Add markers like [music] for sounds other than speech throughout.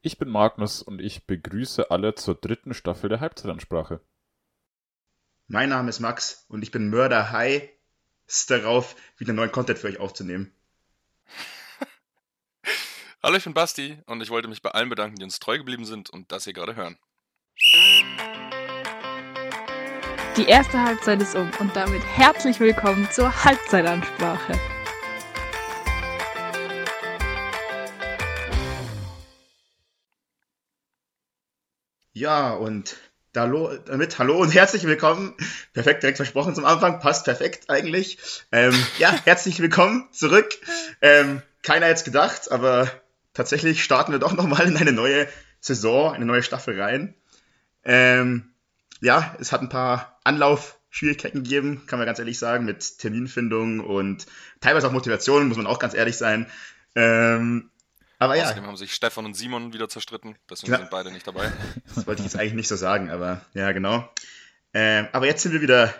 Ich bin Magnus und ich begrüße alle zur dritten Staffel der Halbzeitansprache. Mein Name ist Max und ich bin Mörder High darauf, wieder neuen Content für euch aufzunehmen. [laughs] Hallo, ich bin Basti und ich wollte mich bei allen bedanken, die uns treu geblieben sind und das hier gerade hören. Die erste Halbzeit ist um und damit herzlich willkommen zur Halbzeitansprache. Ja, und damit hallo und herzlich willkommen. Perfekt, direkt versprochen zum Anfang, passt perfekt eigentlich. Ähm, ja, [laughs] herzlich willkommen zurück. Ähm, keiner hätte es gedacht, aber tatsächlich starten wir doch nochmal in eine neue Saison, eine neue Staffel rein. Ähm, ja, es hat ein paar Anlaufschwierigkeiten gegeben, kann man ganz ehrlich sagen, mit Terminfindung und teilweise auch Motivation, muss man auch ganz ehrlich sein. Ähm, aber ja. Außerdem haben sich Stefan und Simon wieder zerstritten, deswegen ja. sind beide nicht dabei. [laughs] Das wollte ich jetzt eigentlich nicht so sagen, aber ja, genau. Äh, aber jetzt sind wir wieder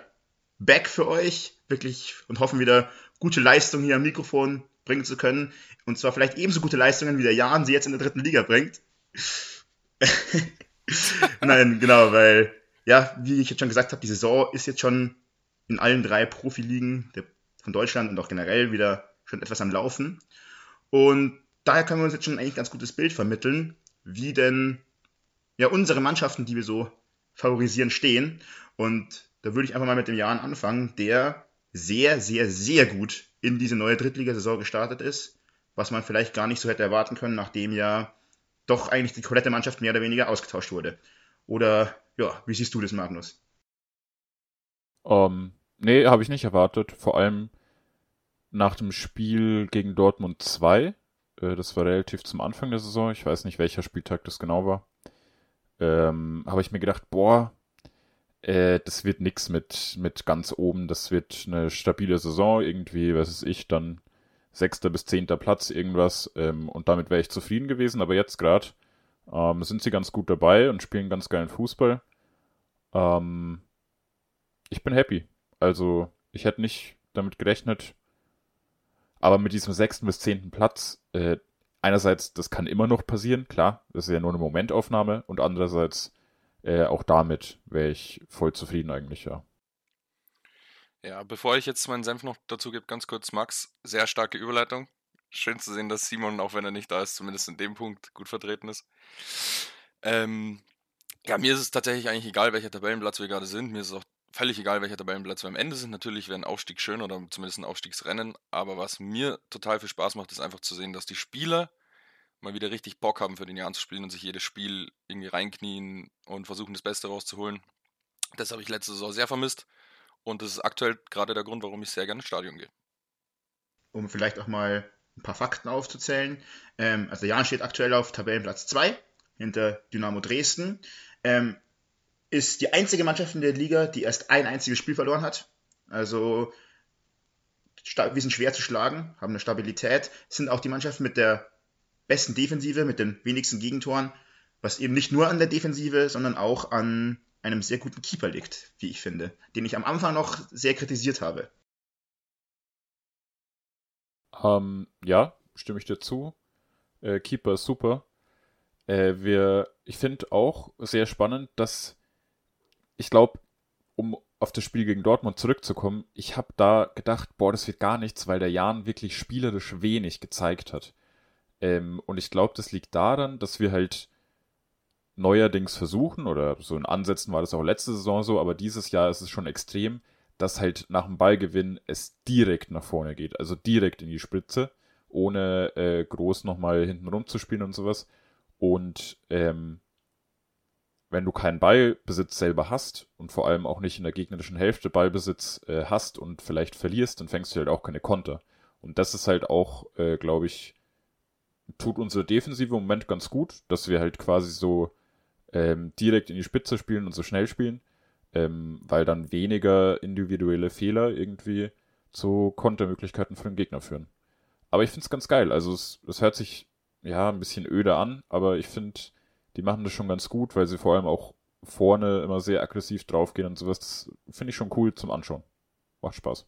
back für euch, wirklich, und hoffen wieder gute Leistungen hier am Mikrofon bringen zu können. Und zwar vielleicht ebenso gute Leistungen, wie der Jan sie jetzt in der dritten Liga bringt. [laughs] Nein, genau, weil, ja, wie ich jetzt schon gesagt habe, die Saison ist jetzt schon in allen drei Profiligen von Deutschland und auch generell wieder schon etwas am Laufen. Und daher können wir uns jetzt schon eigentlich ein ganz gutes Bild vermitteln, wie denn ja unsere Mannschaften, die wir so favorisieren, stehen. Und da würde ich einfach mal mit dem Jan anfangen, der sehr, sehr, sehr gut in diese neue Drittligasaison gestartet ist, was man vielleicht gar nicht so hätte erwarten können, nachdem ja doch eigentlich die komplette Mannschaft mehr oder weniger ausgetauscht wurde. Oder ja, wie siehst du das, Magnus? Um, ähm, nee, habe ich nicht erwartet. Vor allem nach dem Spiel gegen Dortmund 2 äh, das war relativ zum Anfang der Saison. Ich weiß nicht, welcher Spieltag das genau war. Ähm, habe ich mir gedacht, boah, äh, das wird nix mit, mit ganz oben. Das wird eine stabile Saison, irgendwie, was weiß ich, dann sechster bis zehnter Platz, irgendwas. Ähm, und damit wäre ich zufrieden gewesen. Aber jetzt gerade ähm, sind sie ganz gut dabei und spielen ganz geilen Fußball. Ähm, ich bin happy. Also, ich hätte nicht damit gerechnet, aber mit diesem sechsten bis zehnten Platz, äh, einerseits, das kann immer noch passieren, klar, das ist ja nur eine Momentaufnahme, und andererseits, äh, auch damit wäre ich voll zufrieden eigentlich, ja. Ja, bevor ich jetzt meinen Senf noch dazu gebe, ganz kurz, Max, sehr starke Überleitung. Schön zu sehen, dass Simon, auch wenn er nicht da ist, zumindest in dem Punkt gut vertreten ist. Ähm, ja, mir ist es tatsächlich eigentlich egal, welcher Tabellenplatz wir gerade sind. Mir ist es auch völlig egal, welcher Tabellenplatz wir am Ende sind. Natürlich wäre ein Aufstieg schön oder zumindest ein Aufstiegsrennen. Aber was mir total viel Spaß macht, ist einfach zu sehen, dass die Spieler mal wieder richtig Bock haben, für den Jahr zu spielen und sich jedes Spiel irgendwie reinknien und versuchen, das Beste rauszuholen. Das habe ich letzte Saison sehr vermisst. Und das ist aktuell gerade der Grund, warum ich sehr gerne ins Stadion gehe. Um vielleicht auch mal ein paar Fakten aufzuzählen. Ähm, also Jan steht aktuell auf Tabellenplatz 2 hinter Dynamo Dresden. Ähm, ist die einzige Mannschaft in der Liga, die erst ein einziges Spiel verloren hat. Also wir sind schwer zu schlagen, haben eine Stabilität, sind auch die Mannschaft mit der besten Defensive, mit den wenigsten Gegentoren, was eben nicht nur an der Defensive, sondern auch an einem sehr guten Keeper liegt, wie ich finde, den ich am Anfang noch sehr kritisiert habe. Ähm, ja, stimme ich dir zu. Äh, Keeper ist super. Äh, wir, ich finde auch sehr spannend, dass ich glaube, um auf das Spiel gegen Dortmund zurückzukommen, ich habe da gedacht, boah, das wird gar nichts, weil der Jan wirklich spielerisch wenig gezeigt hat. Ähm, und ich glaube, das liegt daran, dass wir halt neuerdings versuchen, oder so in Ansätzen war das auch letzte Saison so, aber dieses Jahr ist es schon extrem, dass halt nach dem Ballgewinn es direkt nach vorne geht, also direkt in die Spitze, ohne äh, groß nochmal hinten rumzuspielen und sowas. Und ähm, wenn du keinen Ballbesitz selber hast und vor allem auch nicht in der gegnerischen Hälfte Ballbesitz äh, hast und vielleicht verlierst, dann fängst du halt auch keine Konter. Und das ist halt auch, äh, glaube ich, tut unsere Defensive im Moment ganz gut, dass wir halt quasi so ähm, direkt in die Spitze spielen und so schnell spielen, ähm, weil dann weniger individuelle Fehler irgendwie zu Kontermöglichkeiten für den Gegner führen. Aber ich finde es ganz geil. Also es, es hört sich ja ein bisschen öde an, aber ich finde, die machen das schon ganz gut, weil sie vor allem auch vorne immer sehr aggressiv draufgehen und sowas. Das finde ich schon cool zum Anschauen. Macht Spaß.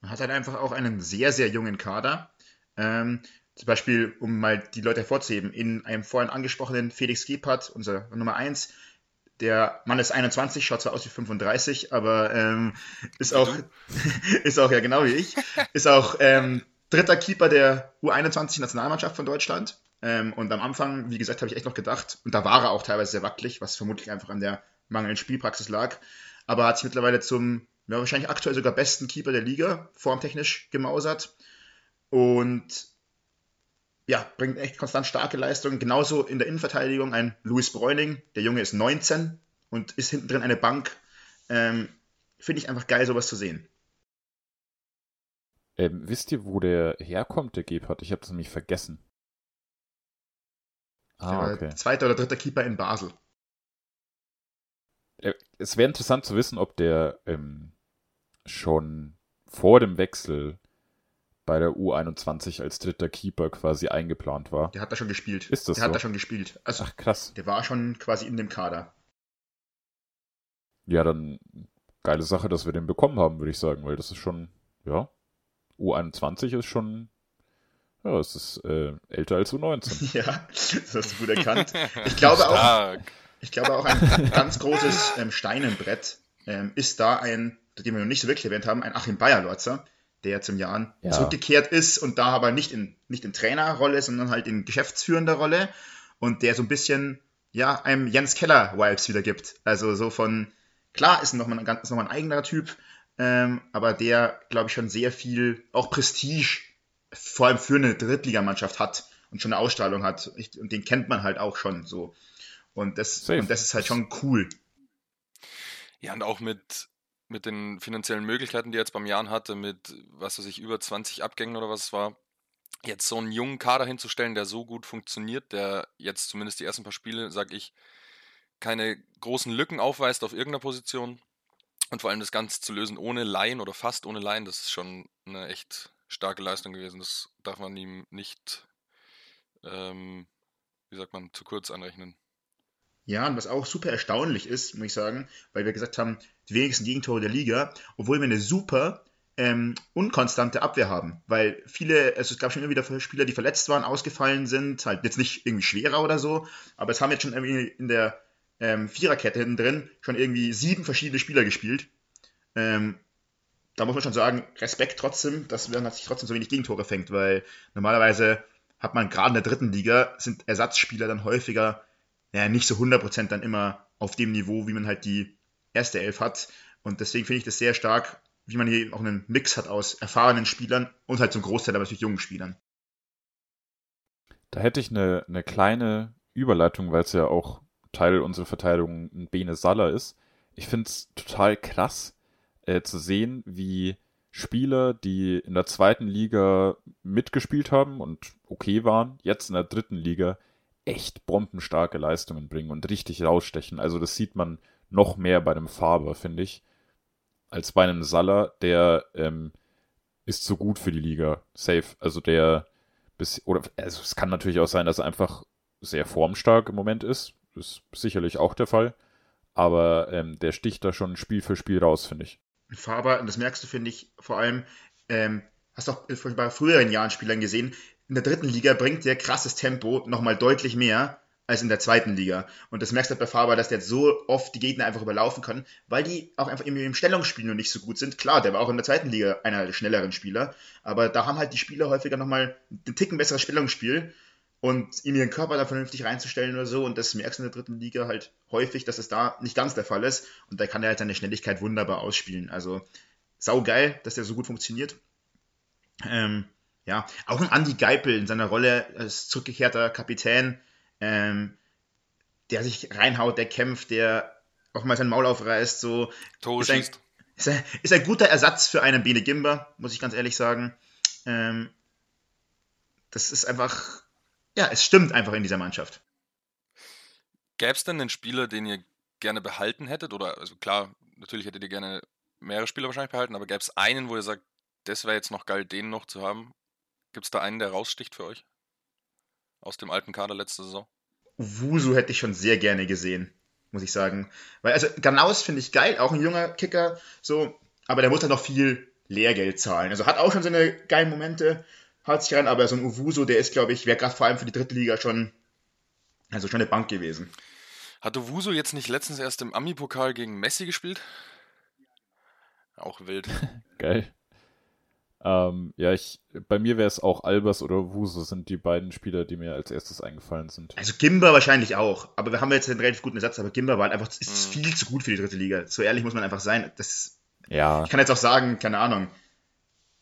Man hat halt einfach auch einen sehr, sehr jungen Kader. Ähm, zum Beispiel, um mal die Leute hervorzuheben, in einem vorhin angesprochenen Felix Gebhardt, unser Nummer 1, der Mann ist 21, schaut zwar aus wie 35, aber ähm, ist auch, [laughs] ist auch ja genau wie ich, [laughs] ist auch ähm, dritter Keeper der U21-Nationalmannschaft von Deutschland. Ähm, und am Anfang, wie gesagt, habe ich echt noch gedacht, und da war er auch teilweise sehr wackelig, was vermutlich einfach an der mangelnden Spielpraxis lag, aber hat sich mittlerweile zum ja, wahrscheinlich aktuell sogar besten Keeper der Liga, formtechnisch gemausert. Und ja, bringt echt konstant starke Leistungen. Genauso in der Innenverteidigung ein Louis Bräuning. Der Junge ist 19 und ist hinten drin eine Bank. Ähm, Finde ich einfach geil, sowas zu sehen. Ähm, wisst ihr, wo der herkommt, der Gebhardt? Ich habe das nämlich vergessen. Ah, okay. Zweiter oder dritter Keeper in Basel. Äh, es wäre interessant zu wissen, ob der ähm, schon vor dem Wechsel bei der U21 als dritter Keeper quasi eingeplant war. Der hat da schon gespielt. Ist das Der so? hat da schon gespielt. Also, Ach krass. der war schon quasi in dem Kader. Ja, dann geile Sache, dass wir den bekommen haben, würde ich sagen, weil das ist schon, ja, U21 ist schon, ja, es ist äh, älter als U19. [laughs] Ja, das hast du gut erkannt. [laughs] Ich glaube auch, ich glaube auch ein ganz großes ähm, Steinenbrett ähm, ist da ein, den wir noch nicht so wirklich erwähnt haben, ein Achim Bayerlotzer, der jetzt im Jahren Ja. zurückgekehrt ist und da aber nicht in, nicht in Trainerrolle, sondern halt in geschäftsführender Rolle und der so ein bisschen, ja, einem Jens Keller-Vibes wieder gibt. Also so von, klar, ist nochmal ein, ganz- ist noch mal ein eigener Typ, ähm, aber der, glaube ich, schon sehr viel, auch Prestige, vor allem für eine Drittligamannschaft hat und schon eine Ausstrahlung hat. Ich, und den kennt man halt auch schon so. Und das, Safe. und das ist halt schon cool. Ja, und auch mit, mit den finanziellen Möglichkeiten, die er jetzt beim Jan hatte, mit, was weiß ich, über 20 Abgängen oder was es war, jetzt so einen jungen Kader hinzustellen, der so gut funktioniert, der jetzt zumindest die ersten paar Spiele, sag ich, keine großen Lücken aufweist auf irgendeiner Position und vor allem das Ganze zu lösen ohne Laien oder fast ohne Laien, das ist schon eine echt starke Leistung gewesen. Das darf man ihm nicht, ähm, wie sagt man, zu kurz anrechnen. Ja, und was auch super erstaunlich ist, muss ich sagen, weil wir gesagt haben, die wenigsten Gegentore der Liga, obwohl wir eine super ähm, unkonstante Abwehr haben. Weil viele, also es gab schon immer wieder Spieler, die verletzt waren, ausgefallen sind, halt jetzt nicht irgendwie schwerer oder so, aber es haben jetzt schon irgendwie in der ähm, Viererkette hinten drin schon irgendwie sieben verschiedene Spieler gespielt. Ähm, da muss man schon sagen, Respekt trotzdem, dass man sich trotzdem so wenig Gegentore fängt, weil normalerweise hat man gerade in der dritten Liga, sind Ersatzspieler dann häufiger ja, nicht so 100% dann immer auf dem Niveau, wie man halt die erste Elf hat. Und deswegen finde ich das sehr stark, wie man hier eben auch einen Mix hat aus erfahrenen Spielern und halt zum Großteil aber natürlich jungen Spielern. Da hätte ich eine, eine kleine Überleitung, weil es ja auch Teil unserer Verteidigung ein Bene Saller ist. Ich finde es total krass äh, zu sehen, wie Spieler, die in der zweiten Liga mitgespielt haben und okay waren, jetzt in der dritten Liga echt bombenstarke Leistungen bringen und richtig rausstechen. Also das sieht man noch mehr bei einem Faber, finde ich, als bei einem Saller, der ähm, ist so gut für die Liga. Safe. Also der bis, oder also es kann natürlich auch sein, dass er einfach sehr formstark im Moment ist. Ist sicherlich auch der Fall. Aber ähm, der sticht da schon Spiel für Spiel raus, finde ich. Faber, und das merkst du, finde ich, vor allem, ähm, hast du auch bei früheren Jahren Spielern gesehen, in der dritten Liga bringt der krasses Tempo nochmal deutlich mehr als in der zweiten Liga. Und das merkst du halt bei Faber, dass der so oft die Gegner einfach überlaufen kann, weil die auch einfach im, im Stellungsspiel noch nicht so gut sind. Klar, der war auch in der zweiten Liga einer der schnelleren Spieler, aber da haben halt die Spieler häufiger nochmal einen Ticken besseres Stellungsspiel und ihm ihren Körper da vernünftig reinzustellen oder so. Und das merkst du in der dritten Liga halt häufig, dass es da nicht ganz der Fall ist. Und da kann er halt seine Schnelligkeit wunderbar ausspielen. Also sau geil, dass der so gut funktioniert. Ähm, ja, auch ein Andy Geipel in seiner Rolle als zurückgekehrter Kapitän, ähm, der sich reinhaut, der kämpft, der auch mal sein Maul aufreißt, so. Tore Ist ein-. Ist ein, ist ein guter Ersatz für einen Bene Gimba, muss ich ganz ehrlich sagen. Ähm, das ist einfach, ja, es stimmt einfach in dieser Mannschaft. Gäbe es denn einen Spieler, den ihr gerne behalten hättet? Oder, also klar, natürlich hättet ihr gerne mehrere Spieler wahrscheinlich behalten, aber gäbe es einen, wo ihr sagt, das wäre jetzt noch geil, den noch zu haben? Gibt es da einen, der raussticht für euch? Aus dem alten Kader letzte Saison? Wusu hätte ich schon sehr gerne gesehen, muss ich sagen. Weil, also, Ganaus finde ich geil, auch ein junger Kicker, so, aber der muss halt noch viel Lehrgeld zahlen. Also hat auch schon seine geilen Momente, haut sich rein, aber so ein Uwuso, der ist, glaube ich, wäre gerade vor allem für die dritte Liga schon, also schon eine Bank gewesen. Hat Owusu jetzt nicht letztens erst im Ami-Pokal gegen Messi gespielt? Auch wild. [laughs] Geil. Ähm, ja, ich, bei mir wäre es auch Albers oder Wuso sind die beiden Spieler, die mir als erstes eingefallen sind. Also Gimba wahrscheinlich auch, aber wir haben jetzt einen relativ guten Ersatz, aber Gimba war halt einfach ist mhm. viel zu gut für die dritte Liga. So ehrlich muss man einfach sein. Das, ja. Ich kann jetzt auch sagen, keine Ahnung,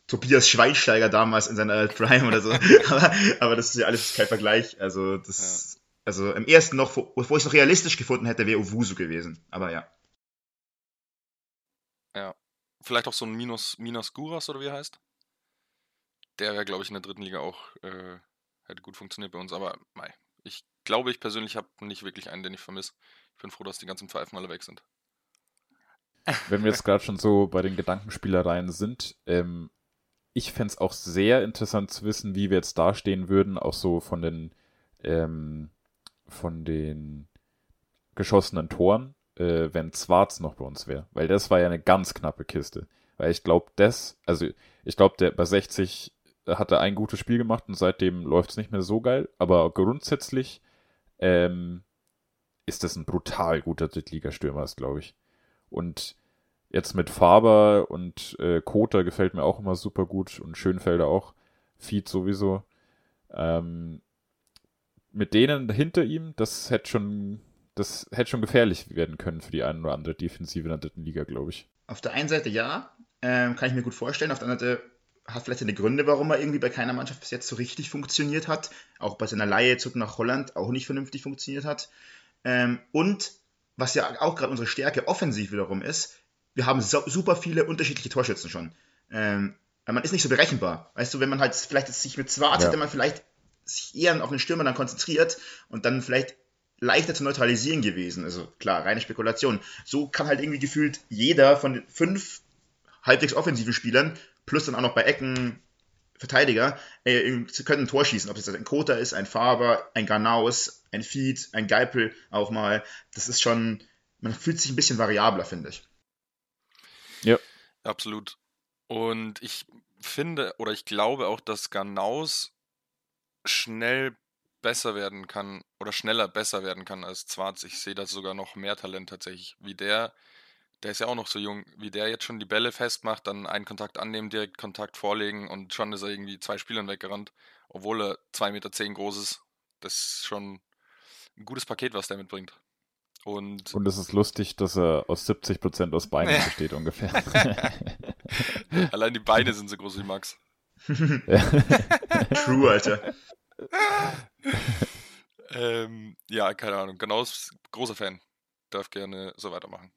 Tobias Schweinsteiger damals in seiner [laughs] Prime oder so, aber, aber, das ist ja alles kein Vergleich. Also das, ja. also im ersten noch, wo, wo ich es noch realistisch gefunden hätte, wäre Owusu gewesen. Aber ja. Ja. Vielleicht auch so ein Minos, Minos Guras oder wie er heißt? der wäre, glaube ich, in der dritten Liga auch, äh, hätte gut funktioniert bei uns. Aber mei, ich glaube, ich persönlich habe nicht wirklich einen, den ich vermisse. Ich bin froh, dass die ganzen Pfeifen alle weg sind. Wenn wir jetzt gerade schon so bei den Gedankenspielereien sind, ähm, ich fände es auch sehr interessant zu wissen, wie wir jetzt dastehen würden, auch so von den, ähm, von den geschossenen Toren, äh, wenn Zwarz noch bei uns wäre. Weil das war ja eine ganz knappe Kiste. Weil ich glaube, das, also ich glaube, der bei 60 hat er ein gutes Spiel gemacht und seitdem läuft es nicht mehr so geil. Aber grundsätzlich ähm, ist das ein brutal guter Drittligastürmer, glaube ich. Und jetzt mit Faber und äh, Kota gefällt mir auch immer super gut und Schönfelder auch. Feed sowieso. Ähm, mit denen hinter ihm, das hätte schon, das hätte schon gefährlich werden können für die eine oder andere Defensive in der dritten Liga, glaube ich. Auf der einen Seite ja, ähm, kann ich mir gut vorstellen. Auf der anderen Seite hat vielleicht seine Gründe, warum er irgendwie bei keiner Mannschaft bis jetzt so richtig funktioniert hat. Auch bei seiner Leihe zurück nach Holland auch nicht vernünftig funktioniert hat. Ähm, und was ja auch gerade unsere Stärke offensiv wiederum ist, wir haben so, super viele unterschiedliche Torschützen schon. Ähm, man ist nicht so berechenbar. Weißt du, wenn man halt vielleicht sich mit Zwart ja. hätte man vielleicht sich eher auf den Stürmer dann konzentriert und dann vielleicht leichter zu neutralisieren gewesen. Also klar, reine Spekulation. So kann halt irgendwie gefühlt jeder von den fünf halbwegs offensiven Spielern plus dann auch noch bei Ecken Verteidiger, äh, sie können ein Tor schießen, ob es jetzt ein Kota ist, ein Faber, ein Garnaus, ein Feed, ein Geipel auch mal. Das ist schon, man fühlt sich ein bisschen variabler, finde ich. Absolut. Und ich finde oder ich glaube auch, dass Garnaus schnell besser werden kann oder schneller besser werden kann als Zwarz. Ich sehe da sogar noch mehr Talent tatsächlich, wie der der ist ja auch noch so jung, wie der jetzt schon die Bälle festmacht, dann einen Kontakt annehmen, direkt Kontakt vorlegen und schon ist er irgendwie zwei Spielern weggerannt, obwohl er 2,10 Meter groß ist. Das ist schon ein gutes Paket, was der mitbringt. Und, und es ist lustig, dass er aus 70% aus Beinen besteht ungefähr. [laughs] Allein die Beine sind so groß wie Max. [laughs] True, Alter. [laughs] ähm, ja, keine Ahnung. Genau, großer Fan. Darf gerne so weitermachen.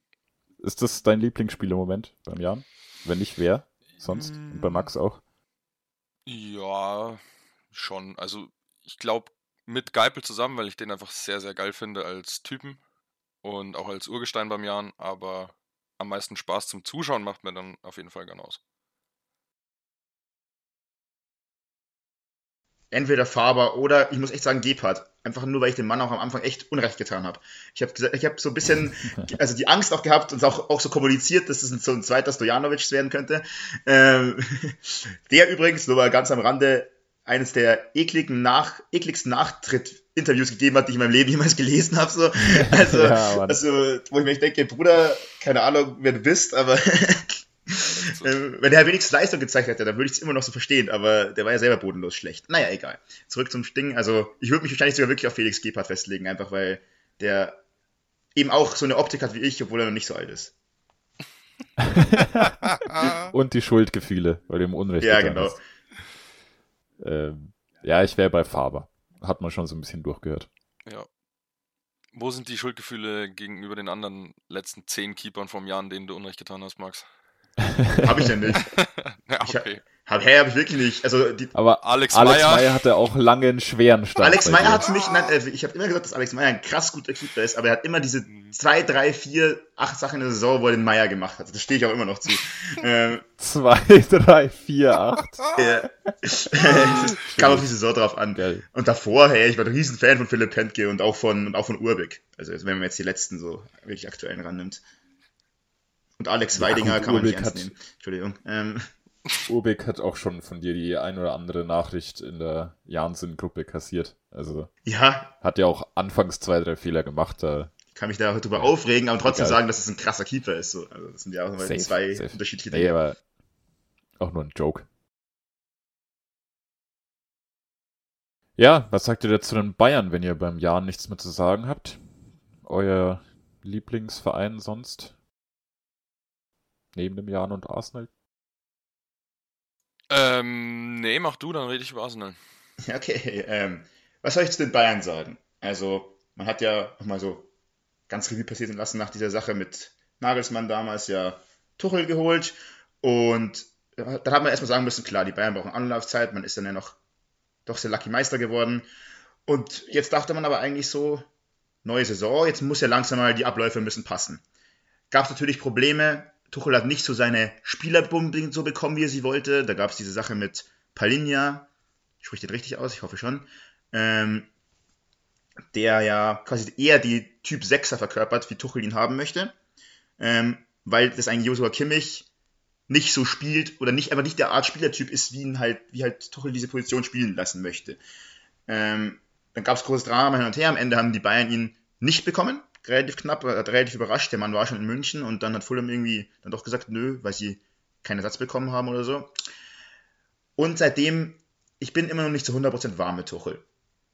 Ist das dein Lieblingsspiel im Moment beim Jan? Wenn nicht, wer? Sonst? Und bei Max auch? Ja, schon. Also ich glaube mit Geipel zusammen, weil ich den einfach sehr, sehr geil finde als Typen und auch als Urgestein beim Jan, aber am meisten Spaß zum Zuschauen macht mir dann auf jeden Fall aus. entweder Faber oder ich muss echt sagen Gebhardt. Einfach nur, weil ich dem Mann auch am Anfang echt Unrecht getan habe. Ich habe ich hab so ein bisschen, [laughs] also die Angst auch gehabt und auch, auch so kommuniziert, dass es so ein zweiter Stojanovic werden könnte. Ähm, [laughs] der übrigens, nur mal ganz am Rande, eines der ekligen Nach, ekligsten Nachtritt-Interviews gegeben hat, die ich in meinem Leben jemals gelesen habe. So. [laughs] Also, ja, also, wo ich mir denke, Bruder, keine Ahnung, wer du bist, aber [laughs] ähm, wenn er wenigstens Leistung gezeigt hätte, dann würde ich es immer noch so verstehen, aber der war ja selber bodenlos schlecht. Naja, egal. Zurück zum Ding. Also, ich würde mich wahrscheinlich sogar wirklich auf Felix Gebhardt festlegen, einfach weil der eben auch so eine Optik hat wie ich, obwohl er noch nicht so alt ist. [laughs] Und die Schuldgefühle, weil ihm Unrecht Ja, genau. Ähm, ja, ich wäre bei Faber. Hat man schon so ein bisschen durchgehört. Ja. Wo sind die Schuldgefühle gegenüber den anderen letzten zehn Keepern vom Jahr, denen du Unrecht getan hast, Max? Habe ich ja nicht. [laughs] ja, okay. Hab, hey, habe ich wirklich nicht. Also die, aber Alex, Alex Meyer, Meyer hatte auch lange einen schweren Start. Alex Meyer hat nicht, nein, äh, ich habe immer gesagt, dass Alex Meyer ein krass guter Keeper ist, aber er hat immer diese mhm. zwei, drei, vier, acht Sachen in der Saison, wo er den Meyer gemacht hat. Das stehe ich auch immer noch zu. [laughs] ähm, zwei, [laughs] drei, vier, acht. [laughs] ja. kam auf die Saison drauf an. Geil. Und davor, hey, ich war ein riesen Fan von Philipp Pentke und auch von und auch von Urbeck. Also wenn man jetzt die letzten so wirklich aktuellen rannimmt. Und Alex Weidinger ja, kann man nicht ernst nehmen. Entschuldigung. Ähm, Urbik hat auch schon von dir die ein oder andere Nachricht in der Jansen-Gruppe kassiert. Also Ja, hat ja auch anfangs zwei, drei Fehler gemacht. Da ich kann mich darüber aufregen, aber trotzdem Egal. sagen, dass es ein krasser Keeper ist. So. Also das sind ja auch Safe, zwei safe. unterschiedliche nee, Dinge. aber auch nur ein Joke. Ja, was sagt ihr dazu den Bayern, wenn ihr beim Jahr nichts mehr zu sagen habt? Euer Lieblingsverein sonst? Neben dem Jan und Arsenal? Ähm, nee, mach du, dann rede ich über Arsenal. [laughs] Okay, ähm, was soll ich zu den Bayern sagen? Also, man hat ja nochmal so ganz Revue passieren lassen nach dieser Sache mit Nagelsmann damals ja Tuchel geholt und dann hat man erstmal sagen müssen, klar, die Bayern brauchen Anlaufzeit, man ist dann ja noch doch sehr lucky Meister geworden und jetzt dachte man aber eigentlich so, neue Saison, jetzt muss ja langsam mal die Abläufe müssen passen. Gab es natürlich Probleme, Tuchel hat nicht so seine Spieler so bekommen, wie er sie wollte, da gab es diese Sache mit Palinja, spricht den richtig aus, ich hoffe schon, ähm, der ja quasi eher die Typ 6er verkörpert, wie Tuchel ihn haben möchte, ähm, weil das eigentlich Joshua Kimmich nicht so spielt oder nicht einfach nicht der Art Spielertyp ist, wie ihn halt, wie halt Tuchel diese Position spielen lassen möchte. Ähm, dann gab es großes Drama hin und her. Am Ende haben die Bayern ihn nicht bekommen. Relativ knapp, hat relativ überrascht. Der Mann war schon in München und dann hat Fulham irgendwie dann doch gesagt, nö, weil sie keinen Ersatz bekommen haben oder so. Und seitdem, ich bin immer noch nicht zu 100% warm mit Tuchel.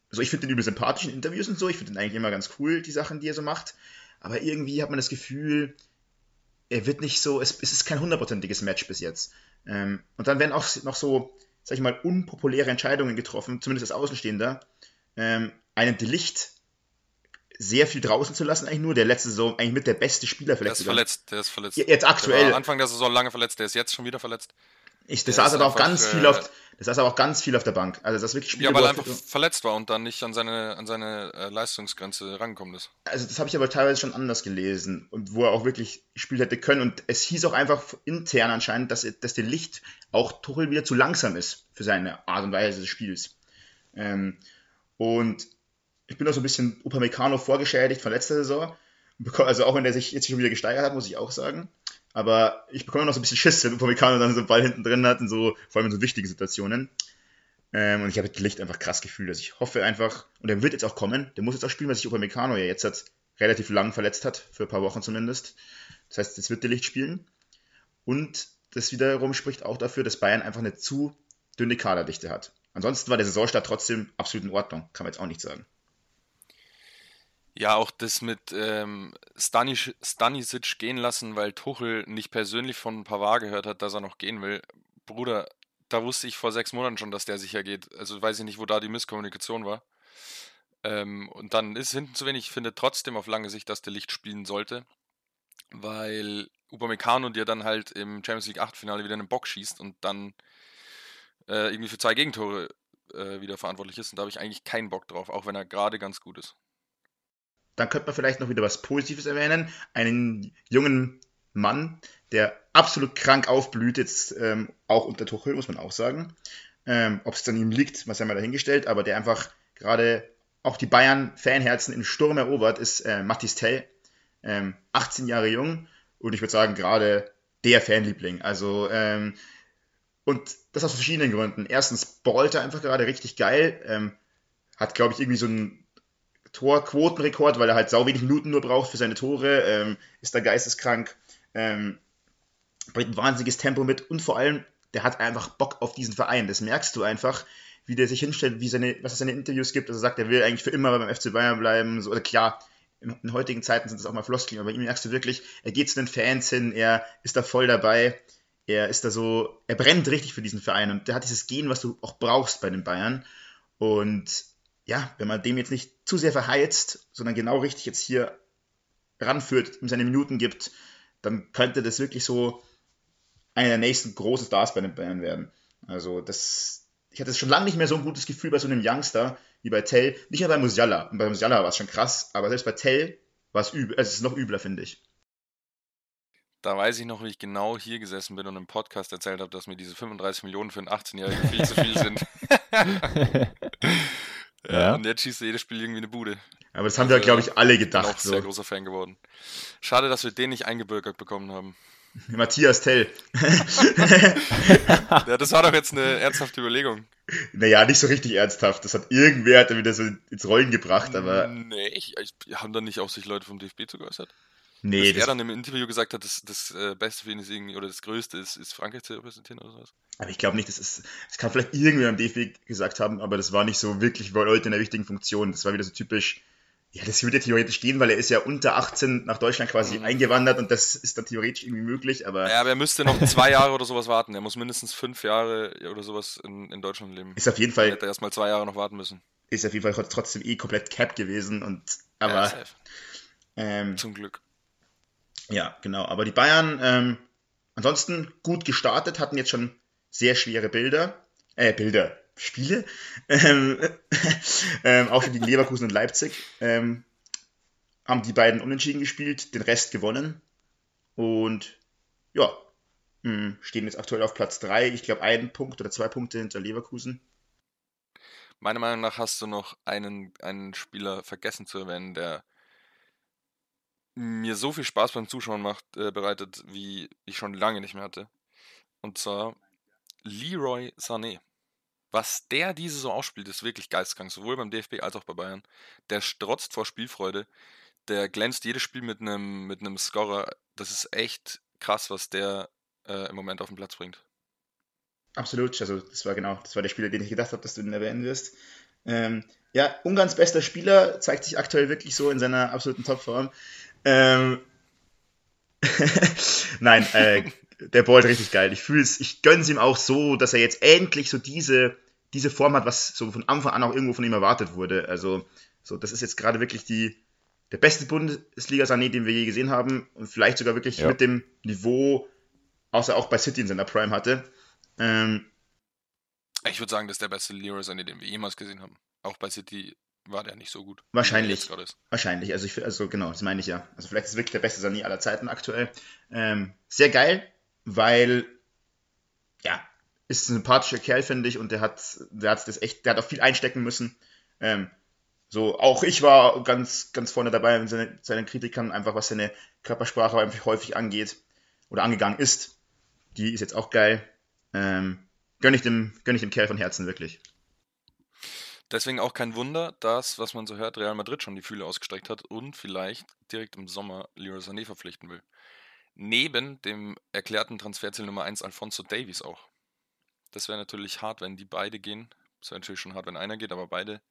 Also ich finde den übel sympathisch in Interviews und so. Ich finde den eigentlich immer ganz cool, die Sachen, die er so macht. Aber irgendwie hat man das Gefühl, er wird nicht so, es, es ist kein hundertprozentiges Match bis jetzt. Ähm, und dann werden auch noch so, sag ich mal, unpopuläre Entscheidungen getroffen, zumindest als Außenstehender. Ähm, einen Delicht sehr viel draußen zu lassen, eigentlich nur der letzte Saison eigentlich mit der beste Spieler Der vielleicht. ist sogar. verletzt, der ist verletzt. Ja, Jetzt Der aktuell. Anfang der Saison lange verletzt, der ist jetzt schon wieder verletzt. Ich, das der saß aber auch ganz viel auf, das saß aber auch ganz viel auf der Bank. Also das wirklich Spiele, Ja, weil er er- einfach verletzt war und dann nicht an seine, an seine äh, Leistungsgrenze rangekommen ist. also das habe ich aber teilweise schon anders gelesen und wo er auch wirklich gespielt hätte können und es hieß auch einfach intern anscheinend, dass, dass der Licht auch Tuchel wieder zu langsam ist für seine Art und Weise des Spiels. Ähm, und ich bin auch so ein bisschen Upamecano vorgeschädigt von letzter Saison. Also auch wenn der sich jetzt schon wieder gesteigert hat, muss ich auch sagen. Aber ich bekomme noch so ein bisschen Schiss, wenn Upamecano dann so einen Ball hinten drin hat und so, vor allem in so wichtigen Situationen. Ähm, und ich habe das Licht einfach krass gefühlt. Also ich hoffe einfach, und er wird jetzt auch kommen, der muss jetzt auch spielen, weil sich Upamecano ja jetzt hat, relativ lang verletzt hat, für ein paar Wochen zumindest. Das heißt, jetzt wird der Licht spielen. Und das wiederum spricht auch dafür, dass Bayern einfach eine zu dünne Kaderdichte hat. Ansonsten war der Saisonstart trotzdem absolut in Ordnung, kann man jetzt auch nicht sagen. Ja, auch das mit ähm, Stanisch, Stanisic gehen lassen, weil Tuchel nicht persönlich von Pavard gehört hat, dass er noch gehen will. Bruder, da wusste ich vor sechs Monaten schon, dass der sicher geht. Also weiß ich nicht, wo da die Misskommunikation war. Ähm, und dann ist hinten zu wenig. Ich finde trotzdem auf lange Sicht, dass der Licht spielen sollte, weil Upamecano dir dann halt im Champions League Achtelfinale wieder einen Bock schießt und dann äh, irgendwie für zwei Gegentore äh, wieder verantwortlich ist. Und da habe ich eigentlich keinen Bock drauf, auch wenn er gerade ganz gut ist. Dann könnte man vielleicht noch wieder was Positives erwähnen. Einen jungen Mann, der absolut krank aufblüht, jetzt ähm, auch unter Tuchel, muss man auch sagen. Ähm, Ob es an ihm liegt, was haben wir dahingestellt, aber der einfach gerade auch die Bayern-Fanherzen im Sturm erobert, ist äh, Mathis Tell. Ähm, 18 Jahre jung und ich würde sagen, gerade der Fanliebling. Also, ähm, und das aus verschiedenen Gründen. Erstens ballt er einfach gerade richtig geil. Ähm, hat, glaube ich, irgendwie so einen Torquotenrekord, weil er halt sau wenig Minuten nur braucht für seine Tore. Ähm, ist da geisteskrank. Ähm, bringt ein wahnsinniges Tempo mit und vor allem, der hat einfach Bock auf diesen Verein. Das merkst du einfach, wie der sich hinstellt, wie seine, was es seine Interviews gibt. Also sagt, er will eigentlich für immer beim FC Bayern bleiben. So, oder klar, in, in heutigen Zeiten sind das auch mal Floskeln, aber ihm merkst du wirklich, er geht zu den Fans hin, er ist da voll dabei. Er ist da so, er brennt richtig für diesen Verein und der hat dieses Gen, was du auch brauchst bei den Bayern. Und ja, wenn man dem jetzt nicht zu sehr verheizt, sondern genau richtig jetzt hier ranführt, ihm seine Minuten gibt, dann könnte das wirklich so einer der nächsten großen Stars bei den Bayern werden. Also das, ich hatte schon lange nicht mehr so ein gutes Gefühl bei so einem Youngster wie bei Tell. Nicht nur bei Musiala. Und bei Musiala war es schon krass, aber selbst bei Tell war es übel. Es ist noch übler, finde ich. Da weiß ich noch, wie ich genau hier gesessen bin und im Podcast erzählt habe, dass mir diese 35 Millionen für einen 18-Jährigen viel zu viel [laughs] sind. Ja, Ja. Und jetzt schießt er jedes Spiel irgendwie eine Bude. Aber das haben wir, Also, glaube ich, alle Bin auch gedacht. sehr So. großer Fan geworden. Schade, dass wir den nicht eingebürgert bekommen haben. [laughs] Matthias Tell. [laughs] ja, das war doch jetzt eine ernsthafte Überlegung. Naja, nicht so richtig ernsthaft. Das hat irgendwer hat wieder so ins Rollen gebracht, aber. Nee, ich, ich, haben dann nicht auch sich Leute vom DFB zu geäußert? Nee. Dass das er dann im Interview gesagt hat, dass das äh, Beste für ihn ist irgendwie, oder das Größte ist, ist Frankreich zu repräsentieren oder sowas. Aber ich glaube nicht, das ist, das kann vielleicht irgendwer am DFB gesagt haben, aber das war nicht so wirklich Leute in der wichtigen Funktion. Das war wieder so typisch, ja, das würde theoretisch gehen, weil er ist ja unter 18 nach Deutschland quasi mhm. eingewandert und das ist dann theoretisch irgendwie möglich, aber. Ja, aber er müsste noch zwei Jahre oder sowas warten. Er muss mindestens fünf Jahre oder sowas in, in Deutschland leben. Ist auf jeden Fall. Er hätte erstmal zwei Jahre noch warten müssen. Ist auf jeden Fall trotzdem eh komplett cap gewesen und, aber. Ja, ähm, Zum Glück. Ja, genau. Aber die Bayern, ähm, ansonsten gut gestartet, hatten jetzt schon sehr schwere Bilder. Äh, Bilder. Spiele. Ähm, [laughs] ähm, auch gegen Leverkusen und Leipzig. Ähm, haben die beiden unentschieden gespielt, den Rest gewonnen. Und ja, hm, stehen jetzt aktuell auf Platz 3. Ich glaube, einen Punkt oder zwei Punkte hinter Leverkusen. Meiner Meinung nach hast du noch einen, einen Spieler vergessen zu erwähnen, der mir so viel Spaß beim Zuschauen macht, äh, bereitet, wie ich schon lange nicht mehr hatte. Und zwar Leroy Sané. Was der diese so ausspielt, ist wirklich geisteskrank, sowohl beim DFB als auch bei Bayern. Der strotzt vor Spielfreude, der glänzt jedes Spiel mit einem mit Scorer. Das ist echt krass, was der äh, im Moment auf den Platz bringt. Absolut, also das war genau, das war der Spieler, den ich gedacht habe, dass du ihn erwähnen wirst. Ähm, ja, Ungarns bester Spieler zeigt sich aktuell wirklich so in seiner absoluten Topform. Ähm, [laughs] Nein, äh, der ballt richtig geil. Ich fühle es, ich gönne es ihm auch so, dass er jetzt endlich so diese, diese Form hat, was so von Anfang an auch irgendwo von ihm erwartet wurde. Also, so, das ist jetzt gerade wirklich die, der beste Bundesliga-Sané, den wir je gesehen haben. Und vielleicht sogar wirklich ja. mit dem Niveau, außer auch bei City in seiner Prime hatte. Ähm, ich würde sagen, das ist der beste Leroy Sané, den wir jemals gesehen haben. Auch bei City war der nicht so gut. Wahrscheinlich. Wahrscheinlich. Also, ich, also genau, das meine ich ja. Also vielleicht ist es wirklich der beste Sani aller Zeiten aktuell. Ähm, sehr geil, weil ja, ist ein sympathischer Kerl, finde ich, und der hat, der hat das echt, der hat auch viel einstecken müssen. Ähm, so, auch ich war ganz, ganz vorne dabei mit seinen, seinen Kritikern, einfach was seine Körpersprache einfach häufig angeht oder angegangen ist. Die ist jetzt auch geil. Ähm, gönn ich dem, gönn ich dem Kerl von Herzen wirklich. Deswegen auch kein Wunder, dass, was man so hört, Real Madrid schon die Fühle ausgestreckt hat und vielleicht direkt im Sommer Leroy Sané verpflichten will. Neben dem erklärten Transferziel Nummer 1 Alfonso Davies auch. Das wäre natürlich hart, wenn die beide gehen. Das wäre natürlich schon hart, wenn einer geht, aber beide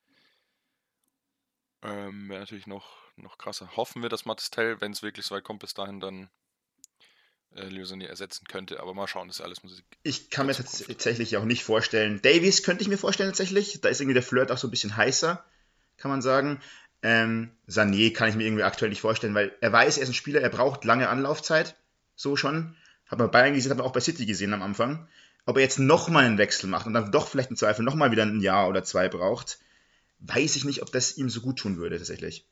ähm, wäre natürlich noch, noch krasser. Hoffen wir, dass Mattistell, wenn es wirklich so weit kommt, bis dahin dann äh, Lyosani ersetzen könnte. Aber mal schauen, das ist alles Musik. Ich kann mir tatsächlich auch nicht vorstellen. Davies könnte ich mir vorstellen tatsächlich. Da ist irgendwie der Flirt auch so ein bisschen heißer, kann man sagen. Ähm, Sané kann ich mir irgendwie aktuell nicht vorstellen, weil er weiß, er ist ein Spieler, er braucht lange Anlaufzeit. So schon. Hat man bei Bayern gesehen, hat man auch bei City gesehen am Anfang. Ob er jetzt nochmal einen Wechsel macht und dann doch vielleicht im Zweifel nochmal wieder ein Jahr oder zwei braucht, weiß ich nicht, ob das ihm so gut tun würde tatsächlich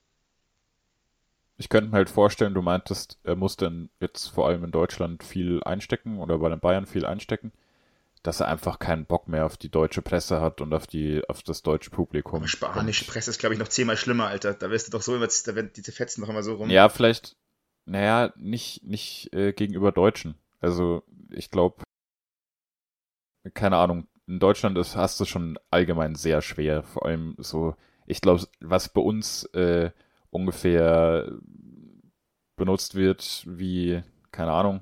ich könnte mir halt vorstellen, du meintest, er muss dann jetzt vor allem in Deutschland viel einstecken oder bei den Bayern viel einstecken, dass er einfach keinen Bock mehr auf die deutsche Presse hat und auf die auf das deutsche Publikum. Aber spanische Presse ist, glaube ich, noch zehnmal schlimmer, Alter. Da wirst du doch so immer, da werden diese Fetzen noch immer so rum. Ja, vielleicht, naja, nicht, nicht äh, gegenüber Deutschen. Also, ich glaube, keine Ahnung, in Deutschland ist, hast du schon allgemein sehr schwer. Vor allem so, ich glaube, was bei uns äh, ungefähr benutzt wird wie, keine Ahnung,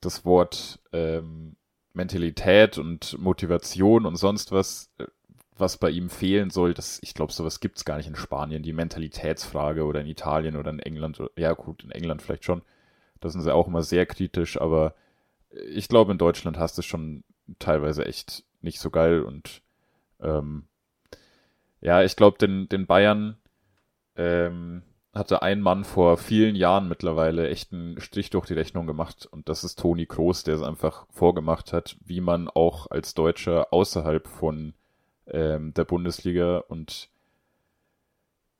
das Wort ähm, Mentalität und Motivation und sonst was, äh, was bei ihm fehlen soll, das, ich glaube, sowas gibt es gar nicht in Spanien, die Mentalitätsfrage oder in Italien oder in England, ja gut, in England vielleicht schon, da sind sie auch immer sehr kritisch, aber ich glaube, in Deutschland hast du es schon teilweise echt nicht so geil und ähm, ja, ich glaube, den, den Bayern ähm, hatte ein Mann vor vielen Jahren mittlerweile echt einen Strich durch die Rechnung gemacht und das ist Toni Kroos, der es einfach vorgemacht hat, wie man auch als Deutscher außerhalb von ähm, der Bundesliga und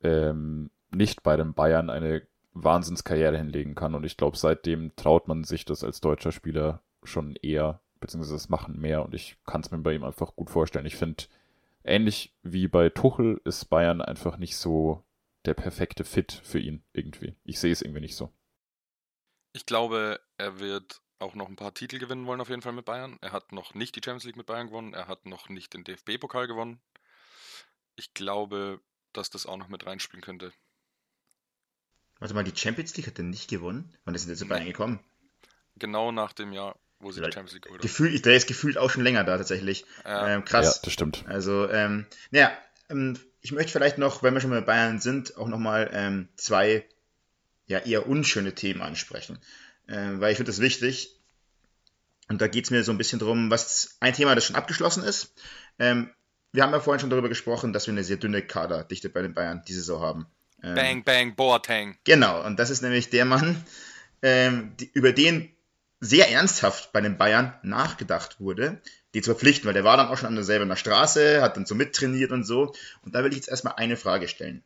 ähm, nicht bei den Bayern eine Wahnsinnskarriere hinlegen kann und ich glaube, seitdem traut man sich das als deutscher Spieler schon eher, beziehungsweise das machen mehr und ich kann es mir bei ihm einfach gut vorstellen. Ich finde, ähnlich wie bei Tuchel ist Bayern einfach nicht so der perfekte Fit für ihn irgendwie. Ich sehe es irgendwie nicht so. Ich glaube, er wird auch noch ein paar Titel gewinnen wollen, auf jeden Fall mit Bayern. Er hat noch nicht die Champions League mit Bayern gewonnen, er hat noch nicht den DFB-Pokal gewonnen. Ich glaube, dass das auch noch mit reinspielen könnte. Warte mal, die Champions League hat er nicht gewonnen? Wann ist denn der zu Bayern gekommen? Genau nach dem Jahr, wo sie die Champions League geholt Gefühl, der ist gefühlt auch schon länger da tatsächlich. Ja. Ähm, krass. Ja, das stimmt. Also, ähm, naja, ähm, ich möchte vielleicht noch, wenn wir schon bei Bayern sind, auch nochmal ähm, zwei ja eher unschöne Themen ansprechen. Ähm, weil ich finde das wichtig. Und da geht es mir so ein bisschen drum, was ein Thema, das schon abgeschlossen ist. Ähm, wir haben ja vorhin schon darüber gesprochen, dass wir eine sehr dünne Kaderdichte bei den Bayern diese Saison haben. Ähm, Bang, bang, Boateng. Genau, und das ist nämlich der Mann, ähm, die, über den sehr ernsthaft bei den Bayern nachgedacht wurde, die zu verpflichten, weil der war dann auch schon an derselben der Straße, hat dann so mittrainiert und so. Und da will ich jetzt erstmal eine Frage stellen.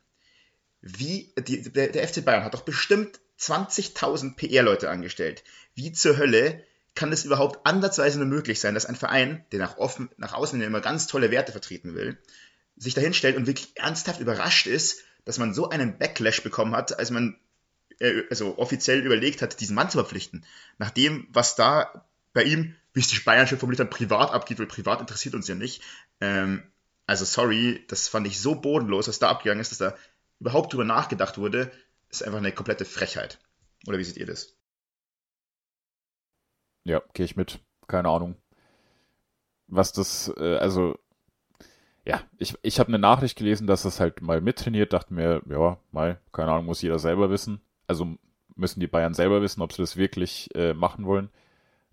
Wie, die, der, der FC Bayern hat doch bestimmt 20.000 PR-Leute angestellt. Wie zur Hölle kann es überhaupt ansatzweise nur möglich sein, dass ein Verein, der nach, offen, nach außen immer ganz tolle Werte vertreten will, sich dahin stellt und wirklich ernsthaft überrascht ist, dass man so einen Backlash bekommen hat, als man also offiziell überlegt hat, diesen Mann zu verpflichten. Nach dem, was da bei ihm, wie es die Bayern schon formuliert haben, privat abgeht, weil privat interessiert uns ja nicht. Ähm, also sorry, das fand ich so bodenlos, was da abgegangen ist, dass da überhaupt drüber nachgedacht wurde, ist einfach eine komplette Frechheit. Oder wie seht ihr das? Ja, gehe ich mit. Keine Ahnung. Was das, äh, also, ja, ich, ich habe eine Nachricht gelesen, dass das halt mal mittrainiert, dachte mir, ja, mal, keine Ahnung, muss jeder selber wissen. Also müssen die Bayern selber wissen, ob sie das wirklich äh, machen wollen.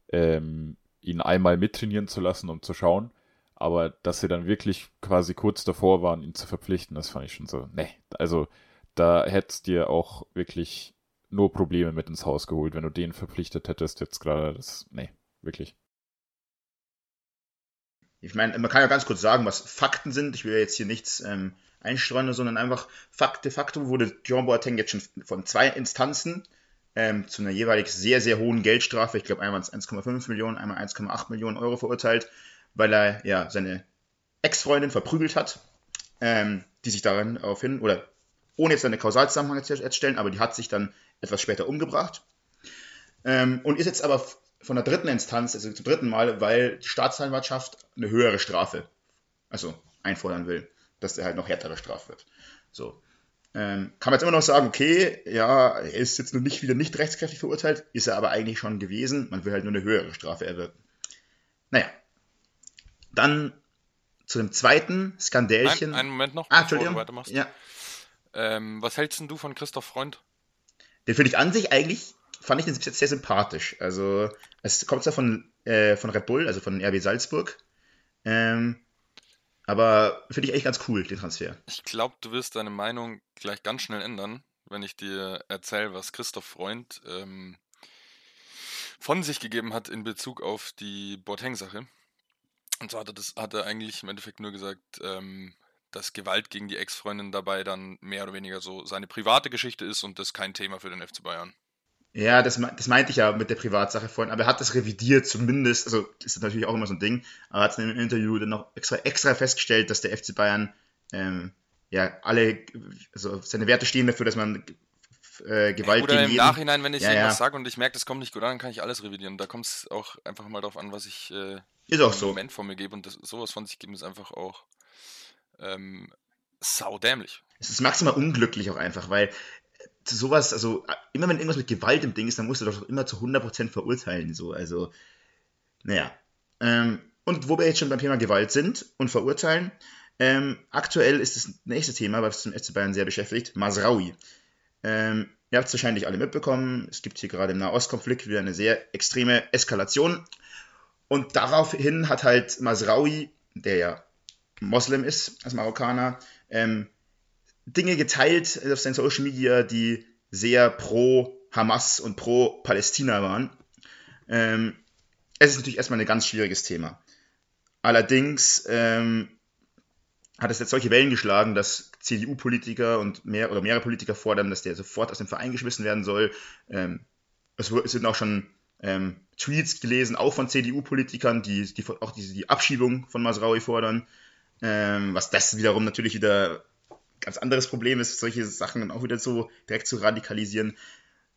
Ähm, ihn einmal mittrainieren zu lassen, um zu schauen. Aber dass sie dann wirklich quasi kurz davor waren, ihn zu verpflichten, das fand ich schon so, ne. Also da hättest dir auch wirklich nur Probleme mit ins Haus geholt, wenn du den verpflichtet hättest jetzt gerade. Das, nee, wirklich. Ich meine, man kann ja ganz kurz sagen, was Fakten sind. Ich will ja jetzt hier nichts ähm, einstreuen, sondern einfach Fakt, de facto wurde Jean Boateng jetzt schon von zwei Instanzen ähm, zu einer jeweilig sehr, sehr hohen Geldstrafe, ich glaube einmal 1,5 Millionen, einmal 1,8 Millionen Euro verurteilt, weil er ja seine Ex-Freundin verprügelt hat, ähm, die sich daran auf hin, oder ohne jetzt eine Kausalzusammenhang zu stellen, aber die hat sich dann etwas später umgebracht. Ähm, und ist jetzt aber von der dritten Instanz, also zum dritten Mal, weil die Staatsanwaltschaft eine höhere Strafe, also einfordern will, dass er halt noch härter bestraft wird. So. Ähm, kann man jetzt immer noch sagen, okay, ja, er ist jetzt noch nicht wieder nicht rechtskräftig verurteilt, ist er aber eigentlich schon gewesen, man will halt nur eine höhere Strafe erwirken. Naja. Dann zu dem zweiten Skandälchen. Nein, einen Moment noch, ah, bevor Entschuldigung. du weitermachst. Ja. Ähm, was hältst denn du von Christoph Freund? Den finde ich an sich eigentlich, fand ich den sehr sympathisch. Also, es kommt zwar von, äh, von Red Bull, also von RB Salzburg. Ähm, aber finde ich echt ganz cool, den Transfer. Ich glaube, du wirst deine Meinung gleich ganz schnell ändern, wenn ich dir erzähle, was Christoph Freund ähm, von sich gegeben hat in Bezug auf die Boateng-Sache. Und zwar hat er, das, hat er eigentlich im Endeffekt nur gesagt, ähm, dass Gewalt gegen die Ex-Freundin dabei dann mehr oder weniger so seine private Geschichte ist und das kein Thema für den FC Bayern. Ja, das, das meinte ich ja mit der Privatsache vorhin, aber er hat das revidiert zumindest, also ist das natürlich auch immer so ein Ding, aber hat es in einem Interview dann noch extra, extra festgestellt, dass der FC Bayern ähm, ja alle, also seine Werte stehen dafür, dass man äh, Gewalt Oder gegen im jeden... Nachhinein, wenn ich Ja, irgendwas ja. sage und ich merke, das kommt nicht gut an, dann kann ich alles revidieren. Da kommt es auch einfach mal drauf an, was ich äh, Ist auch im so. Moment von mir gebe und das, sowas von sich geben ist einfach auch ähm, saudämlich. Es ist maximal unglücklich auch einfach, weil sowas, also immer wenn irgendwas mit Gewalt im Ding ist, dann musst du doch immer zu 100% verurteilen, so, also, naja. Ähm, und wo wir jetzt schon beim Thema Gewalt sind und verurteilen, ähm, aktuell ist das nächste Thema, was den FC Bayern sehr beschäftigt, Masraoui. Ähm, ihr habt es wahrscheinlich alle mitbekommen, es gibt hier gerade im Nahostkonflikt wieder eine sehr extreme Eskalation und daraufhin hat halt Masraoui, der ja Moslem ist, als Marokkaner, ähm, Dinge geteilt auf seinen Social Media, die sehr pro Hamas und pro Palästina waren. Ähm, es ist natürlich erstmal ein ganz schwieriges Thema. Allerdings ähm, hat es jetzt solche Wellen geschlagen, dass CDU-Politiker und mehr oder mehrere Politiker fordern, dass der sofort aus dem Verein geschmissen werden soll. Ähm, es, sind auch schon ähm, Tweets gelesen, auch von CDU-Politikern, die, die auch die, die Abschiebung von Masraoui fordern. Ähm, was das wiederum natürlich wieder ganz anderes Problem ist, solche Sachen dann auch wieder so direkt zu radikalisieren.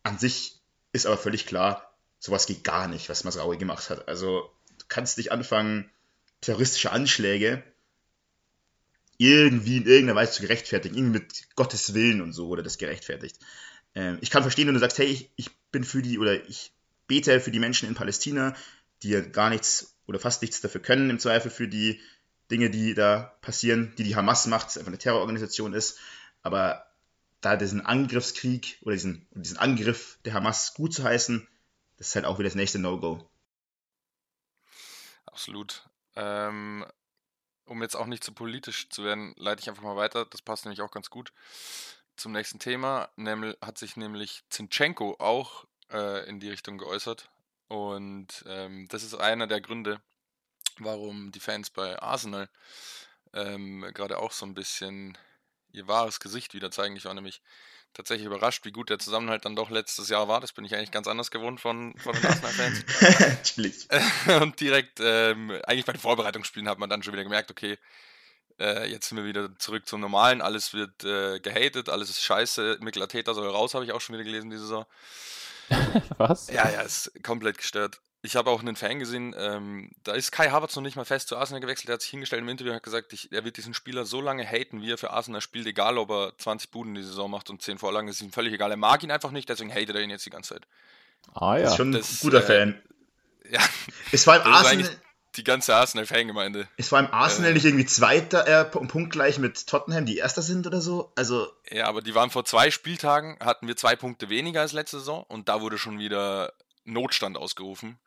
An sich ist aber völlig klar, sowas geht gar nicht, was Masraoui gemacht hat. Also du kannst nicht anfangen, terroristische Anschläge irgendwie in irgendeiner Weise zu gerechtfertigen, irgendwie mit Gottes Willen und so wurde das gerechtfertigt. Ähm, ich kann verstehen, wenn du sagst, hey, ich, ich bin für die oder ich bete für die Menschen in Palästina, die ja gar nichts oder fast nichts dafür können, im Zweifel für die Dinge, die da passieren, die die Hamas macht, einfach eine Terrororganisation ist. Aber da diesen Angriffskrieg oder diesen, diesen Angriff der Hamas gut zu heißen, das ist halt auch wieder das nächste No-Go. Absolut. Ähm, um jetzt auch nicht zu politisch zu werden, leite ich einfach mal weiter. Das passt nämlich auch ganz gut zum nächsten Thema. Nämlich hat sich nämlich Zinchenko auch äh, in die Richtung geäußert. Und ähm, das ist einer der Gründe, warum die Fans bei Arsenal ähm, gerade auch so ein bisschen ihr wahres Gesicht wieder zeigen. Ich war nämlich tatsächlich überrascht, wie gut der Zusammenhalt dann doch letztes Jahr war. Das bin ich eigentlich ganz anders gewohnt von, von den Arsenal-Fans. [laughs] [laughs] und direkt, ähm, eigentlich bei den Vorbereitungsspielen hat man dann schon wieder gemerkt, okay, äh, jetzt sind wir wieder zurück zum Normalen. Alles wird äh, gehatet, alles ist scheiße. Mikkel Arteta soll raus, habe ich auch schon wieder gelesen diese Saison. [laughs] Was? Ja, ja, ist komplett gestört. Ich habe auch einen Fan gesehen, ähm, da ist Kai Havertz noch nicht mal fest zu Arsenal gewechselt. Er hat sich hingestellt im Interview und hat gesagt, ich, er wird diesen Spieler so lange haten, wie er für Arsenal spielt, egal ob er 20 Buden die Saison macht und 10 Vorlagen. Das ist ihm völlig egal. Er mag ihn einfach nicht, deswegen hatet er ihn jetzt die ganze Zeit. Ah ja. Das ist schon ein das, guter äh, Fan. [laughs] Ja. Es war im Arsenal die ganze Arsenal-Fangemeinde. Ist vor allem Arsenal äh, nicht irgendwie Zweiter, äh, punktgleich mit Tottenham, die Erster sind oder so? Also. Ja, aber die waren vor zwei Spieltagen, hatten wir zwei Punkte weniger als letzte Saison und da wurde schon wieder Notstand ausgerufen.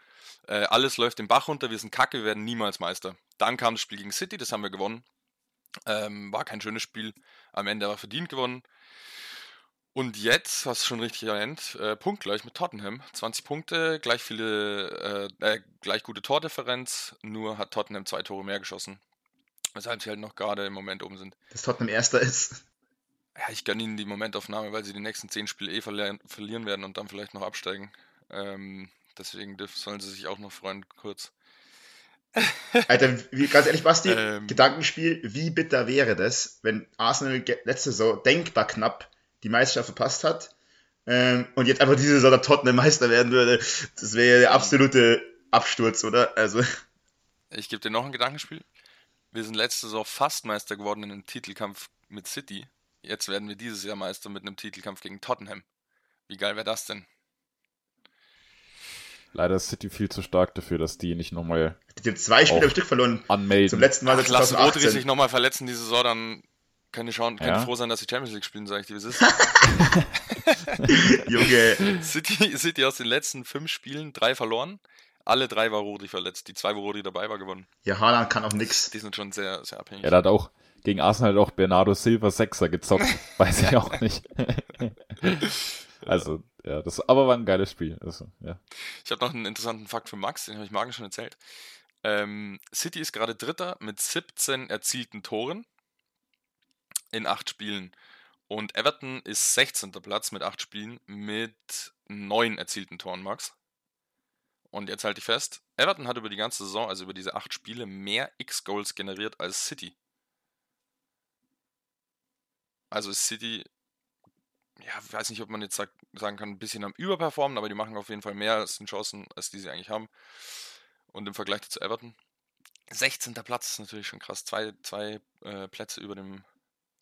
Äh, alles läuft den Bach runter, wir sind kacke, wir werden niemals Meister. Dann kam das Spiel gegen City, das haben wir gewonnen. Ähm, war kein schönes Spiel, am Ende aber verdient gewonnen. Und jetzt, hast du schon richtig erwähnt, äh, punktgleich mit Tottenham. 20 Punkte, gleich viele, äh, äh, gleich gute Tordifferenz, nur hat Tottenham zwei Tore mehr geschossen. Weshalb sie halt noch gerade im Moment oben sind. Dass Tottenham Erster ist. Ja, ich gönne ihnen die Momentaufnahme, weil sie die nächsten 10 Spiele eh verlieren, verlieren werden und dann vielleicht noch absteigen. Ähm, deswegen sollen sie sich auch noch freuen, kurz. Alter, wie, ganz ehrlich, Basti, ähm, Gedankenspiel, wie bitter wäre das, wenn Arsenal letzte Saison denkbar knapp die Meisterschaft verpasst hat ähm, und jetzt einfach diese Saison der Tottenham Meister werden würde, das wäre der absolute Absturz, oder? Also. Ich gebe dir noch ein Gedankenspiel. Wir sind letzte Saison fast Meister geworden in einem Titelkampf mit City. Jetzt werden wir dieses Jahr Meister mit einem Titelkampf gegen Tottenham. Wie geil wäre das denn? Leider ist City viel zu stark dafür, dass die nicht nochmal. Die haben zwei Spiele am Stück verloren. Anmelden. Zum letzten Mal Ach, lass Rodri sich nochmal verletzen diese Saison, dann können die schauen, können ja. froh sein, dass sie Champions League spielen, sage ich dir, wie es ist. [laughs] [laughs] Junge. City, City aus den letzten fünf Spielen drei verloren. Alle drei war Rodi verletzt. Die zwei, wo Rodi dabei war, gewonnen. Ja, Haaland kann auch nix. Die sind schon sehr, sehr abhängig. Ja, da hat auch gegen Arsenal auch Bernardo Silva Sechser gezockt. [laughs] Weiß ich auch nicht. Also, ja, das aber war ein geiles Spiel. Also, ja. Ich habe noch einen interessanten Fakt für Max, den habe ich Magen schon erzählt. Ähm, City ist gerade Dritter mit 17 erzielten Toren in acht Spielen. Und Everton ist 16. Platz mit acht Spielen mit neun erzielten Toren, Max. Und jetzt halte ich fest, Everton hat über die ganze Saison, also über diese acht Spiele, mehr X-Goals generiert als City. Also ist City, ja, ich weiß nicht, ob man jetzt sagen kann, ein bisschen am Überperformen, aber die machen auf jeden Fall mehr Chancen, als die sie eigentlich haben. Und im Vergleich zu Everton, 16. Platz ist natürlich schon krass. Zwei, zwei äh, Plätze über dem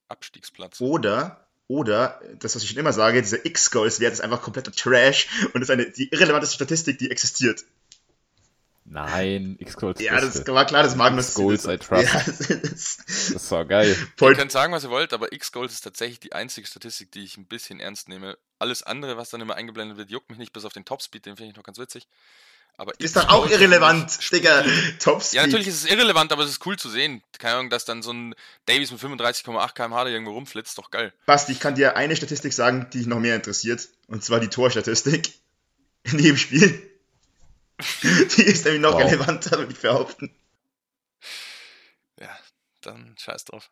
Abstiegsplatz. Oder, oder, das, was ich schon immer sage, dieser X-Goals-Wert ist einfach kompletter Trash und ist eine, die irrelevanteste Statistik, die existiert. Nein, X-Goals. Ja, das war klar, das Magnus. Goals I trust. Ja, [laughs] das, das war geil. Point. Ihr könnt sagen, was ihr wollt, aber X-Goals ist tatsächlich die einzige Statistik, die ich ein bisschen ernst nehme. Alles andere, was dann immer eingeblendet wird, juckt mich nicht, bis auf den Topspeed, den finde ich noch ganz witzig. Aber ist doch auch irrelevant, Digga. Topspeed. Ja, natürlich ist es irrelevant, aber es ist cool zu sehen. Keine Ahnung, dass dann so ein Davies mit 35,8 km/h irgendwo rumflitzt, doch geil. Basti, ich kann dir eine Statistik sagen, die dich noch mehr interessiert. Und zwar die Torstatistik [laughs] in jedem Spiel. [laughs] die ist nämlich noch wow. relevanter, würde ich behaupten. Ja, dann scheiß drauf.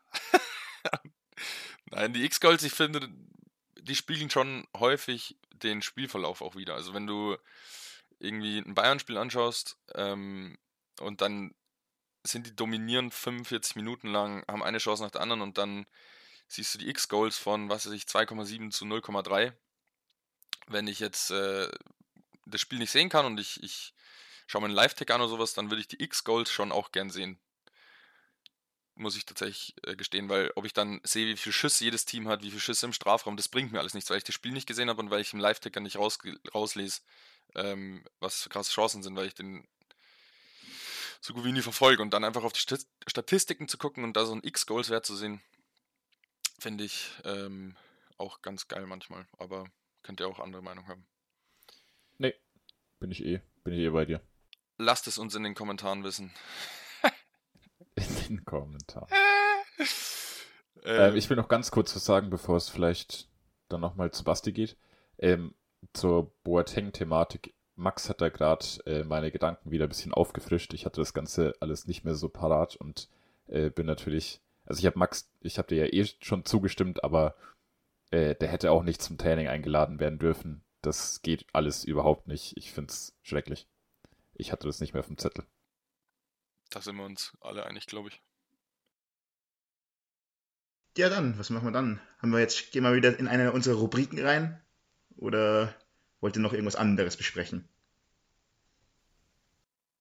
[laughs] Nein, die X-Goals, ich finde, die spiegeln schon häufig den Spielverlauf auch wieder. Also wenn du irgendwie ein Bayern-Spiel anschaust ähm, und dann sind die dominierend 45 Minuten lang, haben eine Chance nach der anderen und dann siehst du die X-Goals von, was weiß ich, 2,7 zu 0,3. Wenn ich jetzt äh, das Spiel nicht sehen kann und ich, ich schaue mir einen Live-Tick an oder sowas, dann würde ich die X-Goals schon auch gern sehen. Muss ich tatsächlich äh, gestehen, weil ob ich dann sehe, wie viele Schüsse jedes Team hat, wie viele Schüsse im Strafraum, das bringt mir alles nichts, weil ich das Spiel nicht gesehen habe und weil ich im Live-Ticker nicht raus, rauslese, ähm, was für krasse Chancen sind, weil ich den so gut wie nie verfolge und dann einfach auf die Statistiken zu gucken und da so ein X-Goals-Wert zu sehen, finde ich ähm, auch ganz geil manchmal. Aber könnt ihr auch andere Meinung haben. Nee, bin ich eh, bin ich eh bei dir. Lasst es uns in den Kommentaren wissen. in den Kommentaren. ähm, ich will noch ganz kurz was sagen, bevor es vielleicht dann nochmal zu Basti geht. Ähm, zur Boateng-Thematik. Max hat da gerade äh, meine Gedanken wieder ein bisschen aufgefrischt. Ich hatte das Ganze alles nicht mehr so parat und äh, bin natürlich, also ich habe Max, ich habe dir ja eh schon zugestimmt, aber äh, der hätte auch nicht zum Training eingeladen werden dürfen. Das geht alles überhaupt nicht. Ich finde es schrecklich. Ich hatte das nicht mehr auf dem Zettel. Da sind wir uns alle einig, glaube ich. Ja, dann, was machen wir dann? Haben wir jetzt, gehen wir wieder in eine unserer Rubriken rein? Oder wollt ihr noch irgendwas anderes besprechen?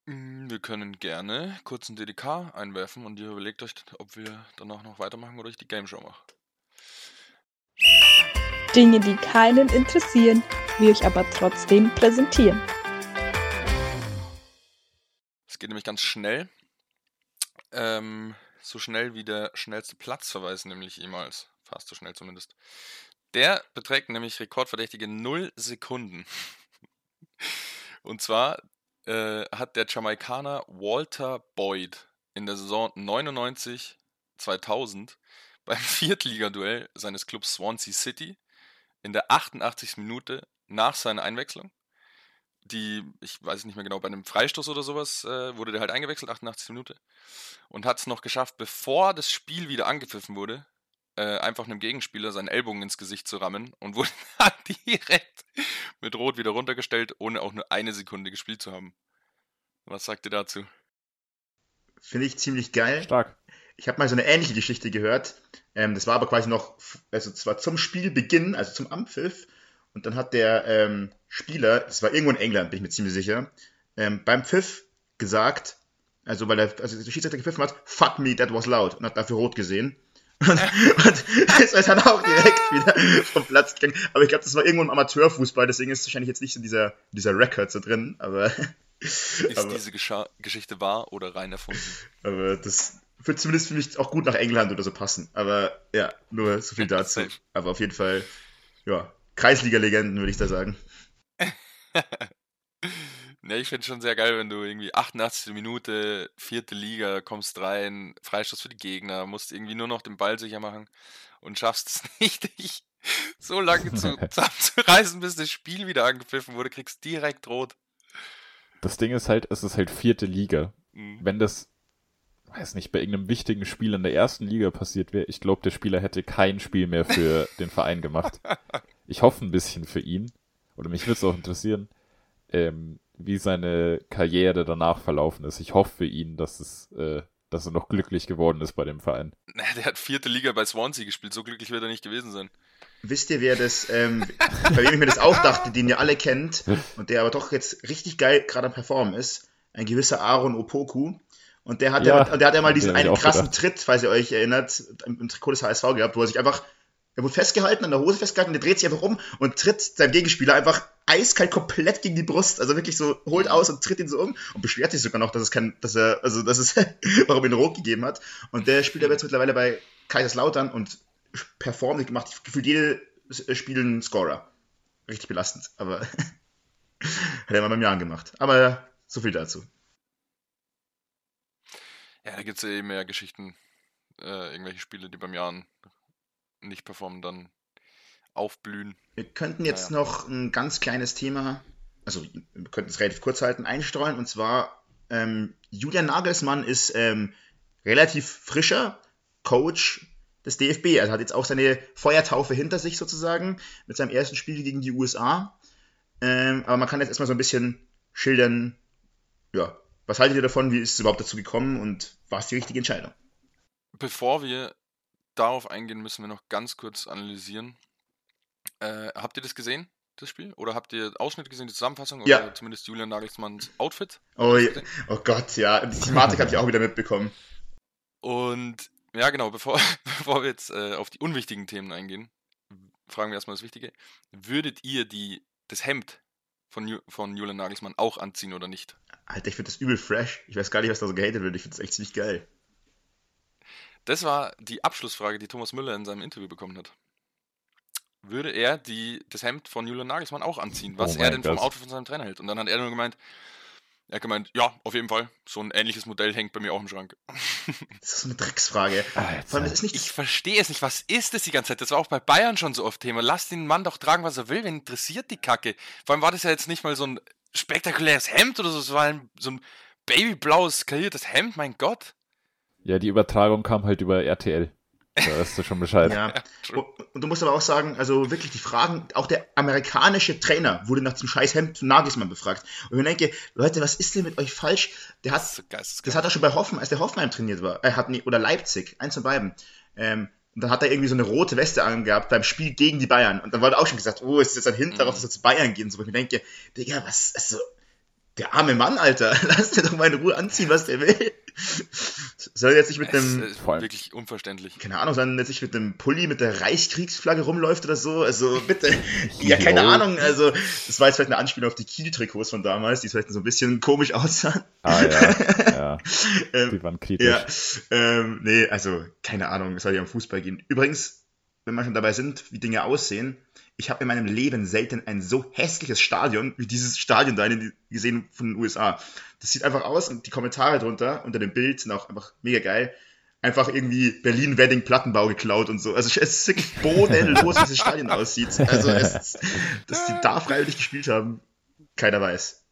Mm, wir können gerne kurz ein DDK einwerfen und ihr überlegt euch, ob wir danach noch weitermachen oder ich die Game Show mache. Dinge, die keinen interessieren, wir euch aber trotzdem präsentieren. Es geht nämlich ganz schnell. Ähm, so schnell wie der schnellste Platzverweis, nämlich jemals. Fast so schnell zumindest. Der beträgt nämlich rekordverdächtige 0 Sekunden. [laughs] Und zwar äh, hat der Jamaikaner Walter Boyd in der Saison 99-2000 beim [laughs] Viertligaduell seines Clubs Swansea City in der 88. Minute nach seiner Einwechslung, die, ich weiß nicht mehr genau, bei einem Freistoß oder sowas, äh, wurde der halt eingewechselt, 88 Minute, und hat es noch geschafft, bevor das Spiel wieder angepfiffen wurde, äh, einfach einem Gegenspieler seinen Ellbogen ins Gesicht zu rammen und wurde [laughs] dann direkt mit Rot wieder runtergestellt, ohne auch nur eine Sekunde gespielt zu haben. Was sagt ihr dazu? Finde ich ziemlich geil. Stark. Ich habe mal so eine ähnliche Geschichte gehört. Ähm, das war aber quasi noch, also zwar zum Spielbeginn, also zum Ampfiff. Und dann hat der ähm, Spieler, das war irgendwo in England, bin ich mir ziemlich sicher, ähm, beim Pfiff gesagt, also weil er, also der Schiedsrichter gepfiffen hat, fuck me, that was loud, und hat dafür rot gesehen. [laughs] Und, und ist dann auch direkt wieder vom Platz gegangen. Aber ich glaube, das war irgendwo im Amateurfußball, deswegen ist wahrscheinlich jetzt nicht so dieser, dieser Record so drin, aber. Ist [laughs] aber, diese Gescha Geschichte wahr oder rein erfunden? Aber das, würde zumindest für mich auch gut nach England oder so passen. Aber ja, nur so viel dazu. Aber auf jeden Fall, ja, Kreisliga-Legenden würde ich da sagen. [laughs] ne, ich finde es schon sehr geil, wenn du irgendwie 88. Minute, vierte Liga, kommst rein, Freistoß für die Gegner, musst irgendwie nur noch den Ball sicher machen und schaffst es [laughs] nicht, dich so lange zu, [laughs] zusammenzureißen, bis das Spiel wieder angepfiffen wurde, kriegst direkt rot. Das Ding ist halt, es ist halt vierte Liga. Mhm. Wenn das weiß nicht, bei irgendeinem wichtigen Spiel in der ersten Liga passiert wäre, ich glaube, der Spieler hätte kein Spiel mehr für den Verein gemacht. Ich hoffe ein bisschen für ihn, oder mich würde es auch interessieren, ähm, wie seine Karriere danach verlaufen ist. Ich hoffe für ihn, dass es, äh, dass er noch glücklich geworden ist bei dem Verein. Naja, der hat vierte Liga bei Swansea gespielt, so glücklich wird er nicht gewesen sein. Wisst ihr, wer das, ähm, [laughs] bei wem ich mir das auch dachte, den ihr alle kennt und der aber doch jetzt richtig geil gerade am Performen ist? Ein gewisser Aaron Opoku. Und der hat ja, ja der hat ja mal diesen einen krassen gedacht. Tritt, falls ihr euch erinnert, im, im Trikot des HSV gehabt, wo er sich einfach, er wurde festgehalten, an der Hose festgehalten, der dreht sich einfach um und tritt seinem Gegenspieler einfach eiskalt komplett gegen die Brust, also wirklich so holt aus und tritt ihn so um und beschwert sich sogar noch, dass es kein, dass er, also das ist, [laughs] warum ihn rot gegeben hat. Und der spielt aber jetzt mittlerweile bei Kaiserslautern und performt, macht gefühlt jede Spiel einen Scorer. Richtig belastend, aber [laughs] hat er mal beim Jahren gemacht. Aber so viel dazu. Ja, da gibt es eh mehr Geschichten. Äh, irgendwelche Spiele, die beim Jahren nicht performen, dann aufblühen. Wir könnten jetzt naja. noch ein ganz kleines Thema, also wir könnten es relativ kurz halten, einstreuen. Und zwar, ähm, Julian Nagelsmann ist ähm, relativ frischer Coach des DFB. Er hat jetzt auch seine Feuertaufe hinter sich sozusagen mit seinem ersten Spiel gegen die USA. Ähm, aber man kann jetzt erstmal so ein bisschen schildern, ja, was haltet ihr davon? Wie ist es überhaupt dazu gekommen und war es die richtige Entscheidung? Bevor wir darauf eingehen, müssen wir noch ganz kurz analysieren. Äh, habt ihr das gesehen? das Spiel? Oder habt ihr Ausschnitte gesehen, die Zusammenfassung? Ja. Oder zumindest Julian Nagelsmanns Outfit? Oh, ja. oh Gott, ja. Die Thematik habe ich auch wieder mitbekommen. Und ja, genau, bevor, [laughs] bevor wir jetzt äh, auf die unwichtigen Themen eingehen, fragen wir erstmal das Wichtige. Würdet ihr die, das Hemd von, von Julian Nagelsmann auch anziehen oder nicht? Alter, ich finde das übel fresh. Ich weiß gar nicht, was da so gehatet wird. Ich finde das echt ziemlich geil. Das war die Abschlussfrage, die Thomas Müller in seinem Interview bekommen hat. Würde er die, das Hemd von Julian Nagelsmann auch anziehen, was Oh er denn vom Gott. Outfit von seinem Trainer hält? Und dann hat er nur gemeint, er hat gemeint, ja, auf jeden Fall, so ein ähnliches Modell hängt bei mir auch im Schrank. [laughs] Das ist so eine Drecksfrage. Vor allem. Ich verstehe es nicht, was ist das die ganze Zeit? Das war auch bei Bayern schon so oft Thema. Lass den Mann doch tragen, was er will, wen interessiert die Kacke? Vor allem war das ja jetzt nicht mal so ein spektakuläres Hemd oder so, es war ein, so ein babyblaues, kariertes Hemd, mein Gott. Ja, die Übertragung kam halt über RTL. Da weißt du schon Bescheid. Ja. Und, du musst aber auch sagen, also wirklich die Fragen, auch der amerikanische Trainer wurde nach dem scheiß Hemd von Nagelsmann befragt. Und ich denke, Leute, was ist denn mit euch falsch? Der Das hat, so geisteskrank. das hat er schon bei Hoffenheim, als der Hoffenheim trainiert war, er hat nie, oder Leipzig, eins von beiden. Ähm, und dann hat er irgendwie so eine rote Weste angehabt beim Spiel gegen die Bayern. Und dann wurde auch schon gesagt, oh, ist das jetzt ein Hint darauf, dass er zu Bayern gehen soll. Und ich mir denke, Digga, was, also, der arme Mann, Alter, [laughs] lass den doch mal in Ruhe anziehen, was der will. Soll er jetzt nicht mit einem, ist Vor allem- wirklich unverständlich. keine Ahnung, sondern jetzt nicht mit einem Pulli mit der Reichskriegsflagge rumläuft oder so. Also bitte. [laughs] ja, keine. Ahnung. Also, das war jetzt vielleicht eine Anspielung auf die Kiel-Trikots von damals, die vielleicht so ein bisschen komisch aussahen. Ah ja, [laughs] ja. Ähm, Die waren kritisch. ja, ähm, nee, also keine Ahnung, es soll ja um Fußball gehen. Übrigens, wenn wir schon dabei sind, wie Dinge aussehen, ich habe in meinem Leben selten ein so hässliches Stadion wie dieses Stadion da in- gesehen von den USA. Das sieht einfach aus und die Kommentare drunter unter dem Bild sind auch einfach mega geil. Einfach irgendwie Berlin Wedding Plattenbau geklaut und so. Also es ist wirklich bodenlos, wie dieses Stadion aussieht. Also es, ist- dass die da freiwillig gespielt haben, keiner weiß.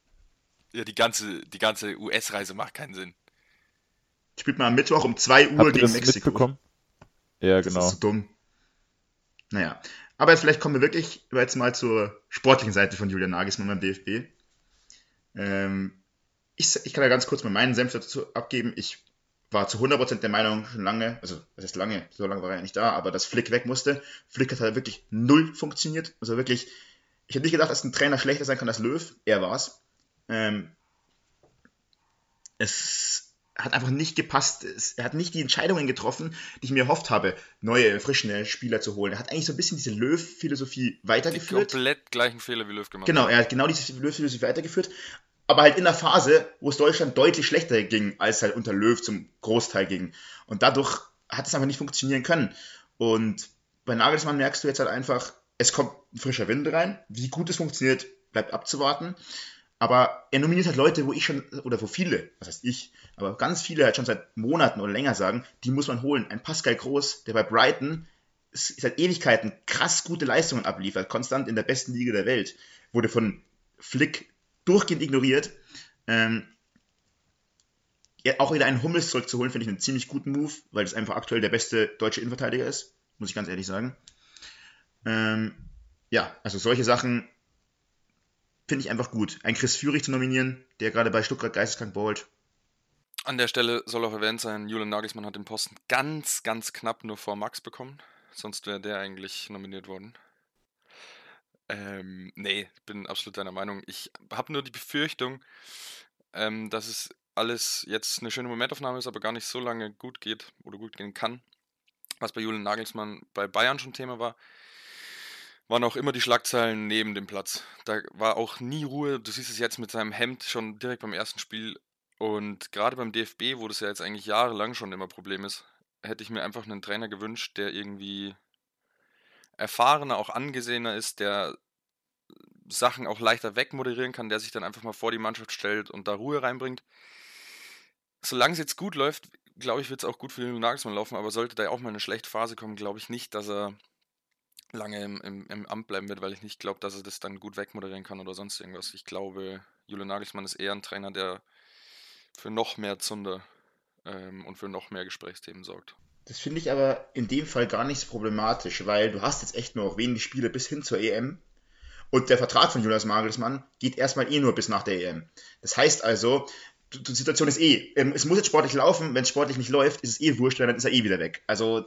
Ja, die ganze, die ganze US-Reise macht keinen Sinn. Spielt man am Mittwoch um 2 Uhr Habt ihr gegen das Mexiko. mitbekommen? Ja, Das genau. ist so dumm. Naja. Aber vielleicht kommen wir wirklich jetzt mal zur sportlichen Seite von Julian Nagelsmann beim DFB. Ähm, ich, ich kann ja ganz kurz mal meinen Senf dazu abgeben. Ich war zu 100% der Meinung schon lange, also was heißt lange, so lange war er ja nicht da, aber dass Flick weg musste. Flick hat halt wirklich null funktioniert. Also wirklich, ich hätte nicht gedacht, dass ein Trainer schlechter sein kann als Löw. Er war's. Ähm, es hat einfach nicht gepasst. Er hat nicht die Entscheidungen getroffen, die ich mir erhofft habe, neue, erfrischende Spieler zu holen. Er hat eigentlich so ein bisschen diese Löw-Philosophie Die weitergeführt. komplett gleichen Fehler wie Löw gemacht. Genau, er hat genau diese Löw-Philosophie weitergeführt, aber halt in einer Phase, wo es Deutschland deutlich schlechter ging, als halt unter Löw zum Großteil ging. Und dadurch hat es einfach nicht funktionieren können. Und bei Nagelsmann merkst du jetzt halt einfach, es kommt ein frischer Wind rein. Wie gut es funktioniert, bleibt abzuwarten. Aber er nominiert halt Leute, wo ich schon, oder wo viele, was heißt ich, aber ganz viele halt schon seit Monaten oder länger sagen, die muss man holen. Ein Pascal Groß, der bei Brighton seit Ewigkeiten krass gute Leistungen abliefert, konstant in der besten Liga der Welt, wurde von Flick durchgehend ignoriert. Ähm, ja, auch wieder einen Hummels zurückzuholen, finde ich einen ziemlich guten Move, weil es einfach aktuell der beste deutsche Innenverteidiger ist, muss ich ganz ehrlich sagen. Ähm, ja, also solche Sachen finde ich einfach gut. Ein Chris Führig zu nominieren, der gerade bei Stuttgart geisteskrank ballt. An der Stelle soll auch erwähnt sein, Julian Nagelsmann hat den Posten ganz, ganz knapp nur vor Max bekommen. Sonst wäre der eigentlich nominiert worden. Ähm, nee, bin absolut deiner Meinung. Ich habe nur die Befürchtung, ähm, dass es alles jetzt eine schöne Momentaufnahme ist, aber gar nicht so lange gut geht oder gut gehen kann. Was bei Julian Nagelsmann bei Bayern schon Thema war, waren auch immer die Schlagzeilen neben dem Platz. Da war auch nie Ruhe. Du siehst es jetzt mit seinem Hemd schon direkt beim ersten Spiel. Und gerade beim DFB, wo das ja jetzt eigentlich jahrelang schon immer Problem ist, hätte ich mir einfach einen Trainer gewünscht, der irgendwie erfahrener, auch angesehener ist, der Sachen auch leichter wegmoderieren kann, der sich dann einfach mal vor die Mannschaft stellt und da Ruhe reinbringt. Solange es jetzt gut läuft, glaube ich, wird es auch gut für den Nagelsmann laufen, aber sollte da auch mal eine schlechte Phase kommen, glaube ich nicht, dass er lange im, im, im Amt bleiben wird, weil ich nicht glaube, dass er das dann gut wegmoderieren kann oder sonst irgendwas. Ich glaube, Julian Nagelsmann ist eher ein Trainer, der für noch mehr Zunder ähm, und für noch mehr Gesprächsthemen sorgt. Das finde ich aber in dem Fall gar nicht so problematisch, weil du hast jetzt echt nur noch wenige Spiele bis hin zur EM. Und der Vertrag von Jonas Nagelsmann geht erstmal eh nur bis nach der EM. Das heißt also, die Situation ist eh, ähm, es muss jetzt sportlich laufen, wenn es sportlich nicht läuft, ist es eh wurscht, weil dann ist er eh wieder weg. Also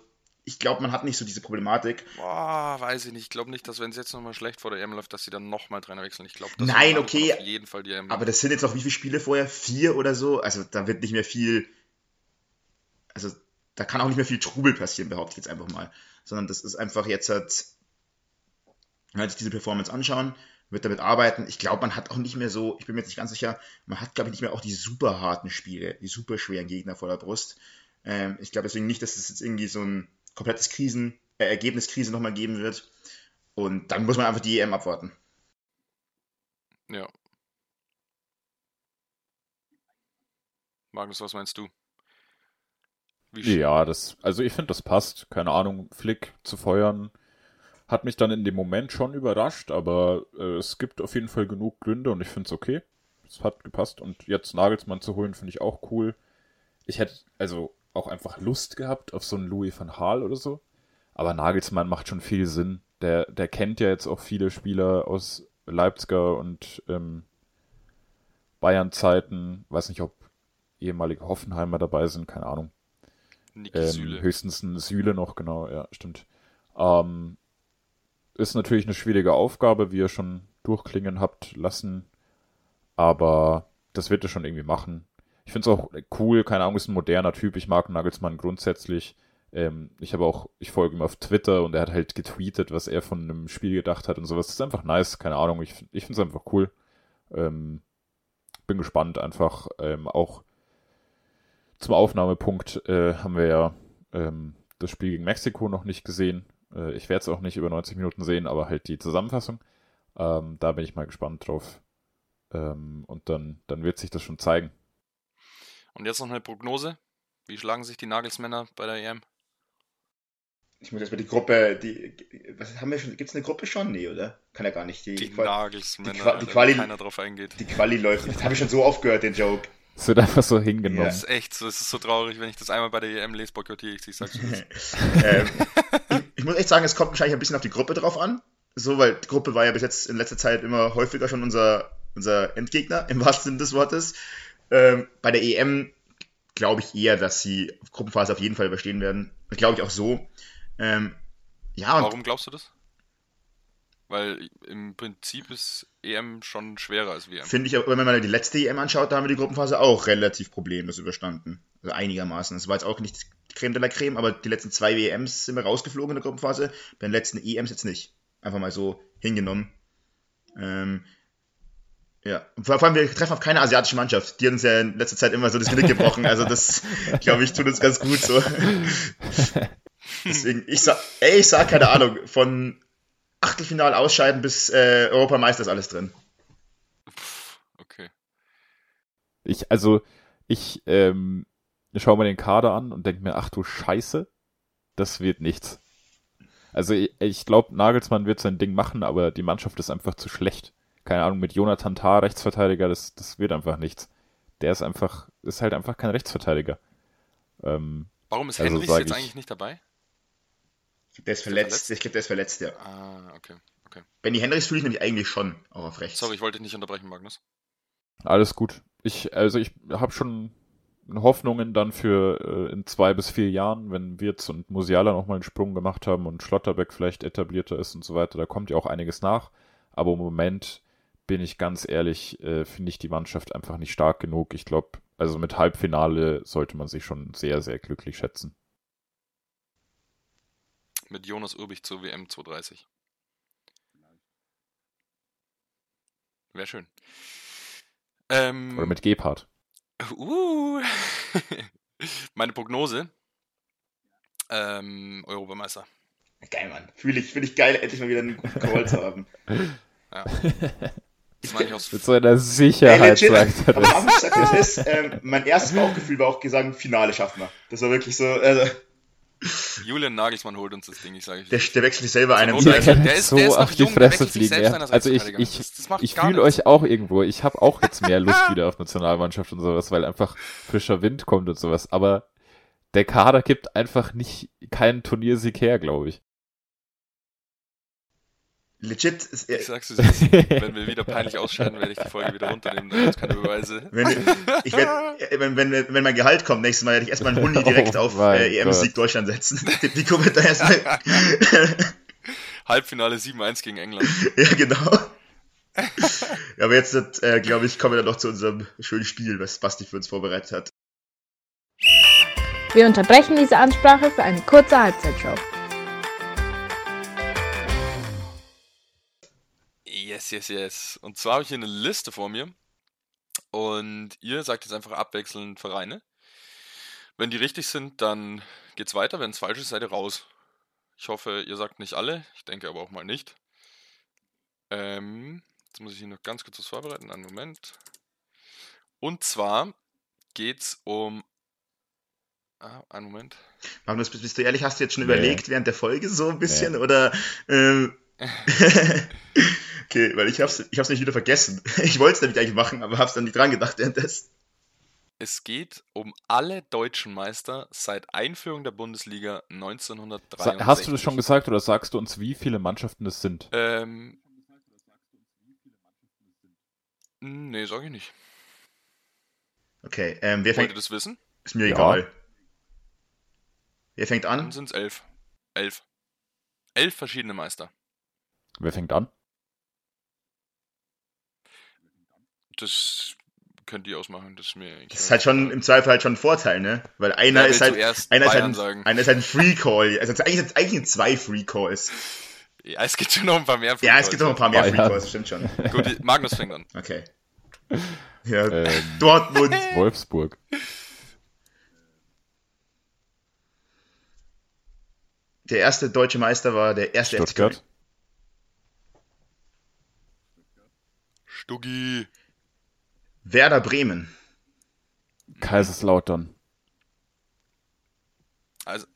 ich glaube, man hat nicht so diese Problematik. Boah, weiß ich nicht. Ich glaube nicht, dass wenn es jetzt nochmal schlecht vor der EM läuft, dass sie dann nochmal Trainer wechseln. Ich glaube, Nein, okay. auf jeden Fall die EM. Aber das sind jetzt noch wie viele Spiele vorher? Vier oder so? Also da wird nicht mehr viel. Also da kann auch nicht mehr viel Trubel passieren, behaupte ich jetzt einfach mal. Sondern das ist einfach jetzt halt. Halt sich diese Performance anschauen, wird damit arbeiten. Ich glaube, man hat auch nicht mehr so, ich bin mir jetzt nicht ganz sicher, man hat, glaube ich, nicht mehr auch die super harten Spiele, die super schweren Gegner vor der Brust. Ähm, ich glaube deswegen nicht, dass es jetzt irgendwie so ein komplettes Krisen, äh, Ergebniskrise nochmal geben wird. Und dann muss man einfach die EM abwarten. Ja. Magnus, was meinst du? ja, das, also ich finde, das passt. Keine Ahnung, Flick zu feuern hat mich dann in dem Moment schon überrascht, aber äh, es gibt auf jeden Fall genug Gründe und ich finde es okay. Es hat gepasst und jetzt Nagelsmann zu holen, finde ich auch cool. Ich hätte, also auch einfach Lust gehabt auf so einen Louis van Gaal oder so. Aber Nagelsmann macht schon viel Sinn. Der, der kennt ja jetzt auch viele Spieler aus Leipziger und ähm, Bayern-Zeiten. Weiß nicht, ob ehemalige Hoffenheimer dabei sind, keine Ahnung. Ähm, höchstens ein Süle noch, genau, ja, stimmt. Ähm, ist natürlich eine schwierige Aufgabe, wie ihr schon durchklingen habt lassen. Aber das wird er schon irgendwie machen ich finde es auch cool, keine Ahnung, ist ein moderner Typ. Ich mag Nagelsmann grundsätzlich. Ähm, ich habe auch, ich folge ihm auf Twitter und er hat halt getweetet, was er von einem Spiel gedacht hat und sowas. Das ist einfach nice, keine Ahnung. Ich, ich finde es einfach cool. Ähm, bin gespannt einfach. Ähm, auch zum Aufnahmepunkt äh, haben wir ja ähm, das Spiel gegen Mexiko noch nicht gesehen. Äh, ich werde es auch nicht über 90 Minuten sehen, aber halt die Zusammenfassung. Ähm, da bin ich mal gespannt drauf. Ähm, und dann, dann wird sich das schon zeigen. Und jetzt noch eine Prognose. Wie schlagen sich die Nagelsmänner bei der EM? Ich muss jetzt mal die Gruppe, die, was haben wir schon, gibt es eine Gruppe schon? Nee, oder? Kann ja gar nicht. Die, die Quali, Nagelsmänner, die, Qua die Quali, keiner drauf eingeht. Die Quali läuft, das habe ich schon so aufgehört, den Joke. Es wird einfach so hingenommen. Ja. Das ist echt so, es ist so traurig, wenn ich das einmal bei der EM lese, boykottiere ich, ich sag's [laughs] ähm, ich, ich muss echt sagen, es kommt wahrscheinlich ein bisschen auf die Gruppe drauf an. So, weil die Gruppe war ja bis jetzt in letzter Zeit immer häufiger schon unser, unser Endgegner, im wahrsten Sinne des Wortes. Ähm, bei der EM glaube ich eher, dass sie Gruppenphase auf jeden Fall überstehen werden. Das glaube ich auch so. Ähm, ja, Warum glaubst du das? Weil im Prinzip ist EM schon schwerer als WM. Finde ich, wenn man mal die letzte EM anschaut, da haben wir die Gruppenphase auch relativ problemlos überstanden. Also einigermaßen. Es war jetzt auch nicht Creme de la Creme, aber die letzten zwei WMs sind wir rausgeflogen in der Gruppenphase. Bei den letzten EMs jetzt nicht. Einfach mal so hingenommen. Ähm, ja, vor allem, wir treffen auf keine asiatische Mannschaft. Die hat uns ja in letzter Zeit immer so das Genick [laughs] gebrochen. Also das, glaube ich, tut uns ganz gut so. [laughs] Deswegen, ich sag, ey, ich sag keine Ahnung, von Achtelfinal ausscheiden bis äh, Europameister ist alles drin. Okay. Ich, also, ich ähm, schaue mir den Kader an und denke mir, ach du Scheiße, das wird nichts. Also ich, ich glaube, Nagelsmann wird sein Ding machen, aber die Mannschaft ist einfach zu schlecht keine Ahnung, mit Jonathan Tah, Rechtsverteidiger, das, das wird einfach nichts. Der ist einfach, ist halt einfach kein Rechtsverteidiger. Ähm, Warum ist also Henrys jetzt ich, eigentlich nicht dabei? Der ist verletzt. verletzt? Ich glaube, der ist verletzt, ja. Ah, okay. okay. Benny Henrys fühle ich nämlich eigentlich schon auch auf rechts. Sorry, ich wollte dich nicht unterbrechen, Magnus. Alles gut. Ich, also ich habe schon Hoffnungen dann für äh, in zwei bis vier Jahren, wenn Wirtz und Musiala nochmal einen Sprung gemacht haben und Schlotterbeck vielleicht etablierter ist und so weiter. Da kommt ja auch einiges nach. Aber im Moment bin ich ganz ehrlich, äh, finde ich die Mannschaft einfach nicht stark genug. Ich glaube, also mit Halbfinale sollte man sich schon sehr, sehr glücklich schätzen. Mit Jonas Urbich zur WM 230. Wäre schön. Ähm, Oder mit Gebhardt. Uh, [laughs] meine Prognose. Ähm, Europameister. Geil, Mann. Fühle ich, finde ich geil, endlich mal wieder einen guten Call zu haben. Ja. [laughs] [laughs] Mit so einer Sicherheit Ey, sagt er das. Aber ich sag, das ist, ähm, mein erstes Bauchgefühl war auch gesagt, Finale schaffen wir. Das war wirklich so, also, Julian Nagelsmann holt uns das Ding, ich sage der, der wechselt sich selber ein. Der, der, der ist, so der ist auf die jung, Fresse fliegen. Ja. Also ich, ich, ich fühle euch auch irgendwo. Ich habe auch jetzt mehr Lust wieder auf Nationalmannschaft und sowas, weil einfach frischer Wind kommt und sowas. Aber der Kader gibt einfach nicht keinen Turniersieg her, glaube ich. Legit, ist, Ich sag's dir, [laughs] wenn wir wieder peinlich ausscheiden, werde ich die Folge wieder runternehmen. Da gibt's keine Beweise. wenn, ich werd, äh, wenn, wenn, wenn mein Gehalt kommt, nächstes Mal werde ich erstmal einen Huni direkt [laughs] Oh auf äh, EM-Sieg. Deutschland setzen. [laughs] Die, die Kommentare erstmal. Halbfinale 7-1 gegen England. ja, genau. Ja, aber jetzt, äh, glaube ich, kommen wir dann noch zu unserem schönen Spiel, was Basti für uns vorbereitet hat. Wir unterbrechen diese Ansprache für eine kurze Halbzeitshow. Yes, yes, yes. Und zwar habe ich hier eine Liste vor mir. Und ihr sagt jetzt einfach abwechselnd Vereine. Wenn die richtig sind, dann geht's weiter. Wenn es falsch ist, seid ihr raus. Ich hoffe, ihr sagt nicht alle. Ich denke aber auch mal nicht. Ähm, jetzt muss ich hier noch ganz kurz was vorbereiten. Einen Moment. Und zwar geht's um. Ah, einen Moment. Magnus, bist, bist du ehrlich, hast du jetzt schon Nee. überlegt während der Folge so ein bisschen? Oder. Ähm, [laughs] [laughs] okay, weil ich hab's, ich hab's nicht wieder vergessen. [laughs] Ich wollte es nämlich eigentlich machen, aber hab's dann nicht dran gedacht währenddessen. Es geht um alle deutschen Meister seit Einführung der Bundesliga Sa 1963. hast du das schon gesagt oder sagst du uns, wie viele Mannschaften das sind? Ähm. Nee, sag ich nicht. Okay, ähm, wer Wollt ihr fängt. das wissen? Ist mir Ja. egal. Wer fängt Dann an? sind es elf. Elf. Elf verschiedene Meister. Wer fängt an? Das könnt ihr ausmachen. Das ist mir. ich Das ist halt schon im Zweifel halt schon ein Vorteil, ne? Weil einer Wer ist halt. Einer ist halt, ein, sagen? einer ist halt ein Free Call. Also eigentlich, eigentlich zwei Free Calls. Ja, es gibt schon noch ein paar mehr. Ja, es gibt noch ein paar mehr Free. Calls, stimmt schon. Gut, Magnus fängt an. Okay. Ja, Ähm, Dortmund, [laughs] Wolfsburg. der erste deutsche Meister war der erste FC Köln. Stuttgart. Stuggi. Werder Bremen. Kaiserslautern. Also.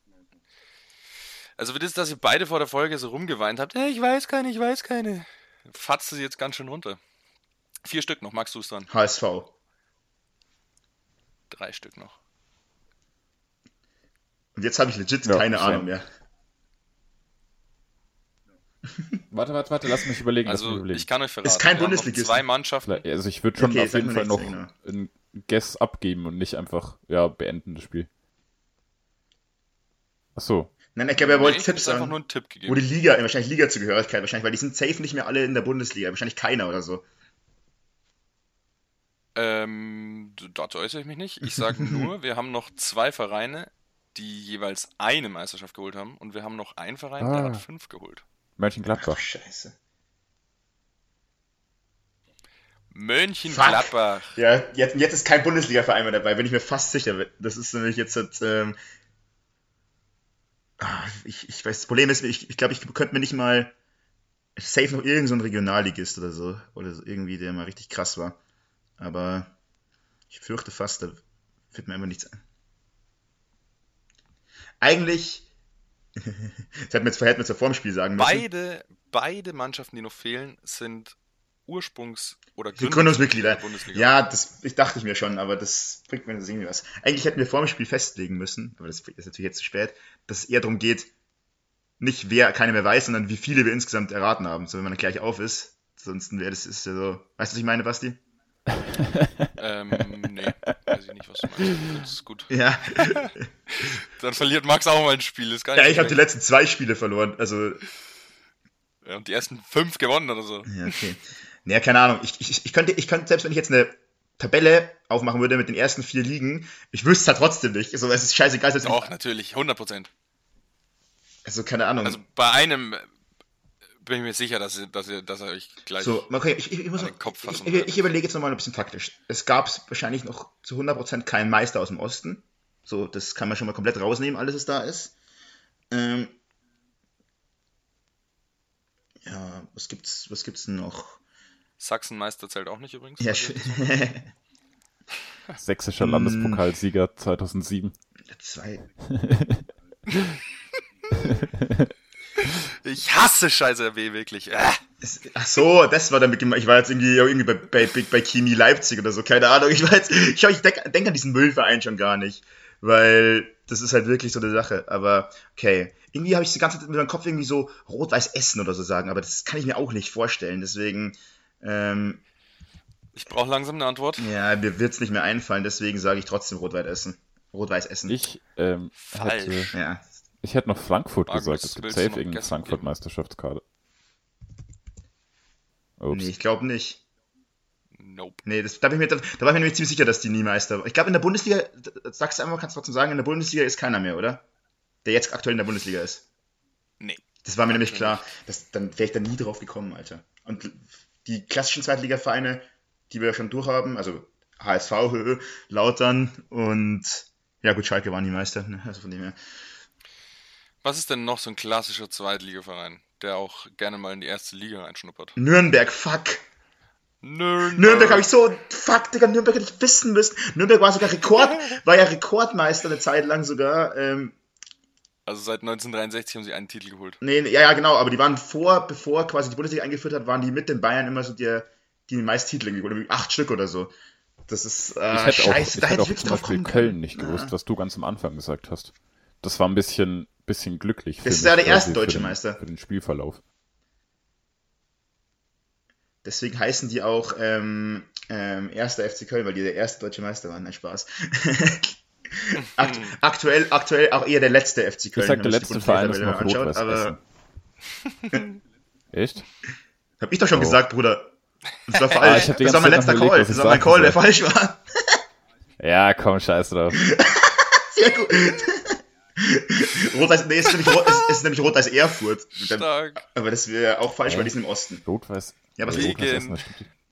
Also, das, dass ihr beide vor der Folge so rumgeweint habt, "Äh, ich weiß keine, ich weiß keine. Fatzt sie jetzt ganz schön runter. Vier Stück noch, magst du es dann? HSV. Drei Stück noch. Und jetzt habe ich legit Ja, keine. Ahnung mehr. Warte, warte, warte, lass mich überlegen. lass mich Also, überlegen. ich kann euch verraten. Ist kein Bundesligist. Zwei Mannschaften. Vielleicht- Also ich würde schon Okay, auf jeden Fall noch nichts, einen Guess abgeben und nicht einfach, ja, beenden das Spiel. Ach so. Nein, ich glaube, er wollte Nee, ich Tipps sagen. nur einen Tipp Wo gegeben. die Liga, wahrscheinlich Liga-Zugehörigkeit, wahrscheinlich, weil die sind safe nicht mehr alle in der Bundesliga. Wahrscheinlich keiner oder so. Ähm, dazu äußere ich mich nicht. Ich sage [laughs] nur, wir haben noch zwei Vereine, die jeweils eine Meisterschaft geholt haben. Und wir haben noch einen Verein, der Ah. hat fünf geholt. Mönchengladbach. Scheiße. Mönchengladbach. Ja, jetzt, jetzt ist kein Bundesliga-Verein mehr dabei, bin ich mir fast sicher. Das ist nämlich jetzt, ähm, ah, ich, ich weiß, das Problem ist, ich, ich glaube, ich könnte mir nicht mal safe noch irgendein so ein Regionalligist oder so, oder so irgendwie, der mal richtig krass war. Aber ich fürchte fast, da fällt mir einfach nichts ein. Eigentlich, das hätten wir jetzt, hätten wir jetzt vor dem Spiel sagen müssen. Beide, beide Mannschaften, die noch fehlen, sind Ursprungs- oder Die Gründungsmitglieder. der Bundesliga. Ja, das ich dachte ich mir schon, aber das bringt mir das irgendwie was. Eigentlich hätten wir vor dem Spiel festlegen müssen, aber das ist natürlich jetzt zu spät, dass es eher darum geht, nicht wer keiner mehr weiß, sondern wie viele wir insgesamt erraten haben. So wenn man dann gleich auf ist. Ansonsten wäre das ist ja so. Weißt du, was ich meine, Basti? Ähm, nee, weiß ich nicht, was du meinst. Das ist gut. Ja. [laughs] Dann verliert Max auch mal ein Spiel. Ist gar ja, nicht ich habe die letzten zwei Spiele verloren. Also, Ja, und die ersten fünf gewonnen oder so. ja, okay. Naja, keine Ahnung. Ich, ich, ich, könnte, ich könnte, selbst wenn ich jetzt eine Tabelle aufmachen würde mit den ersten vier Ligen, ich wüsste es halt trotzdem nicht. Also, es ist scheißegal. Doch, natürlich, 100 Prozent. Also, keine Ahnung. Also bei einem bin ich mir sicher, dass ihr, dass ihr, dass er euch gleich. So, okay, ich, ich, ich, muss den Kopf fassen ich, ich überlege jetzt nochmal ein bisschen taktisch. Es gab wahrscheinlich noch zu 100% keinen Meister aus dem Osten. So, das kann man schon mal komplett rausnehmen, alles was da ist. Ähm, ja, was gibt's, was gibt's denn noch? Sachsenmeister zählt auch nicht übrigens. Ja, Also, sch- [laughs] Sächsischer Mm. Landespokalsieger 2007. zwei. [laughs] ich hasse Scheiße RB wirklich. Äh. Ach so, das war damit gemeint. Ich war jetzt irgendwie, irgendwie bei, bei, bei, bei Chemie Leipzig oder so, keine Ahnung. Ich war jetzt, ich, ich denke denk an diesen Müllverein schon gar nicht. Weil das ist halt wirklich so eine Sache. Aber okay. Irgendwie habe ich die ganze Zeit mit meinem Kopf irgendwie so rot-weiß essen oder so sagen, aber das kann ich mir auch nicht vorstellen. Deswegen, ähm, Ich brauche langsam eine Antwort. ja, mir wird es nicht mehr einfallen, deswegen sage ich trotzdem rot-weiß essen. Rot-weiß essen. Ich, ähm, Falsch. hätte, ja. Ich hätte noch Frankfurt Markus, gesagt. Es gibt safe irgendeine Frankfurt-Meisterschaftskarte. Nee, ich glaube nicht. Nope. Nee, das, da, bin ich mir, da war ich mir nämlich ziemlich sicher, dass die nie Meister waren. Ich glaube, in der Bundesliga, sagst du einmal, kannst du trotzdem sagen, in der Bundesliga ist keiner mehr, oder? Der jetzt aktuell in der Bundesliga ist. Nee. Das war mir nämlich klar. Das, dann wäre ich da nie drauf gekommen, Alter. Und die klassischen Zweitligavereine, die wir schon durchhaben, also HSV, Höhe, Lautern und ja gut, Schalke waren die Meister, ne? also von dem her. Was ist denn noch so ein klassischer Zweitligaverein, der auch gerne mal in die erste Liga reinschnuppert? Nürnberg, fuck. Nürnberg. Nürnberg habe ich so, fuck, Digga, Nürnberg hätte ich wissen müssen. Nürnberg war sogar Rekord, [laughs] war ja Rekordmeister eine Zeit lang sogar. Ähm, Also seit 1963 haben sie einen Titel geholt. Nee, nee, ja, ja, genau, aber die waren vor, bevor quasi die Bundesliga eingeführt hat, waren die mit den Bayern immer so die, die meisten Titel oder acht Stück oder so. Das ist, äh, Ich hätte auch, scheiße, ich da hätte auch ich wirklich zum Beispiel Köln nicht gewusst, was du ganz am Anfang gesagt hast. Das war ein bisschen, bisschen glücklich. Das ist ja der erste deutsche den- Meister. Für den Spielverlauf. Deswegen heißen die auch ähm, ähm, erster FC Köln, weil die der erste deutsche Meister waren. Nein, Spaß. [laughs] Akt, aktuell, aktuell auch eher der letzte FC Köln. Ich sag, der letzte Verein ist noch anschaut, aber. Echt? hab ich doch schon Oh. gesagt, Bruder. Das war [laughs] Ah, falsch. die das war mein letzter Call. überlegt, Das war mein Call, der soll. falsch war. Ja, komm, scheiß drauf. [laughs] Sehr gut. [laughs] Rot-Weiß, nee, es ist nämlich, Rot, es ist nämlich Rot-Weiß Erfurt. Stark. aber das wäre auch falsch, Hä? weil die sind im Osten. Rot-Weiß. Ja, was Gegen-.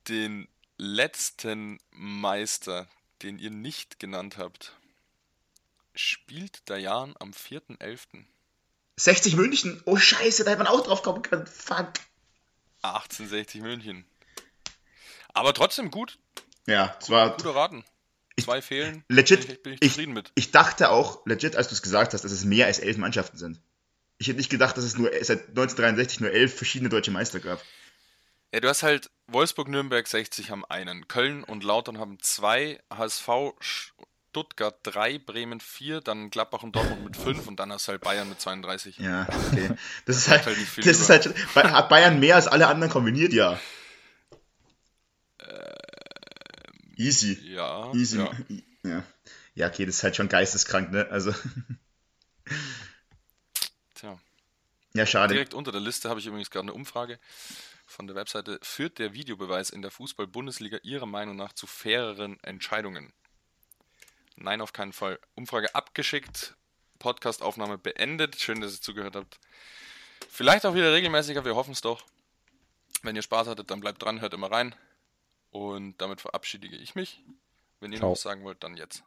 Den letzten Meister, den ihr nicht genannt habt, spielt Dayan am 4.11. 60 München. Oh, scheiße, da hätte man auch drauf kommen können. Fuck. 1860 München. Aber trotzdem gut, Ja, es war guter Raten. Zwei fehlen. legit. Bin ich, bin ich Ich, zufrieden mit. ich dachte auch, legit, als du es gesagt hast, dass es mehr als elf Mannschaften sind. Ich hätte nicht gedacht, dass es nur seit 1963 nur elf verschiedene deutsche Meister gab. Ja, du hast halt Wolfsburg, Nürnberg 60 haben einen, Köln und Lautern haben zwei, HSV, Stuttgart drei, Bremen vier, dann Gladbach und Dortmund mit fünf und dann hast du halt Bayern mit 32. Ja, okay. [laughs] Das ist halt, halt das ist halt, hat Bayern mehr als alle anderen kombiniert, ja. Easy. Ja, Easy. ja. Ja. ja, okay, das ist halt schon geisteskrank, ne? Also, [laughs] Tja. ja, schade. Direkt unter der Liste habe ich übrigens gerade eine Umfrage von der Webseite. Führt der Videobeweis in der Fußball-Bundesliga Ihrer Meinung nach zu faireren Entscheidungen? Nein, auf keinen Fall. Umfrage abgeschickt, Podcastaufnahme beendet. Schön, dass ihr zugehört habt. Vielleicht auch wieder regelmäßiger, wir hoffen es doch. Wenn ihr Spaß hattet, dann bleibt dran, hört immer rein. Und damit verabschiede ich mich. Wenn ihr Ciao. noch was sagen wollt, dann jetzt.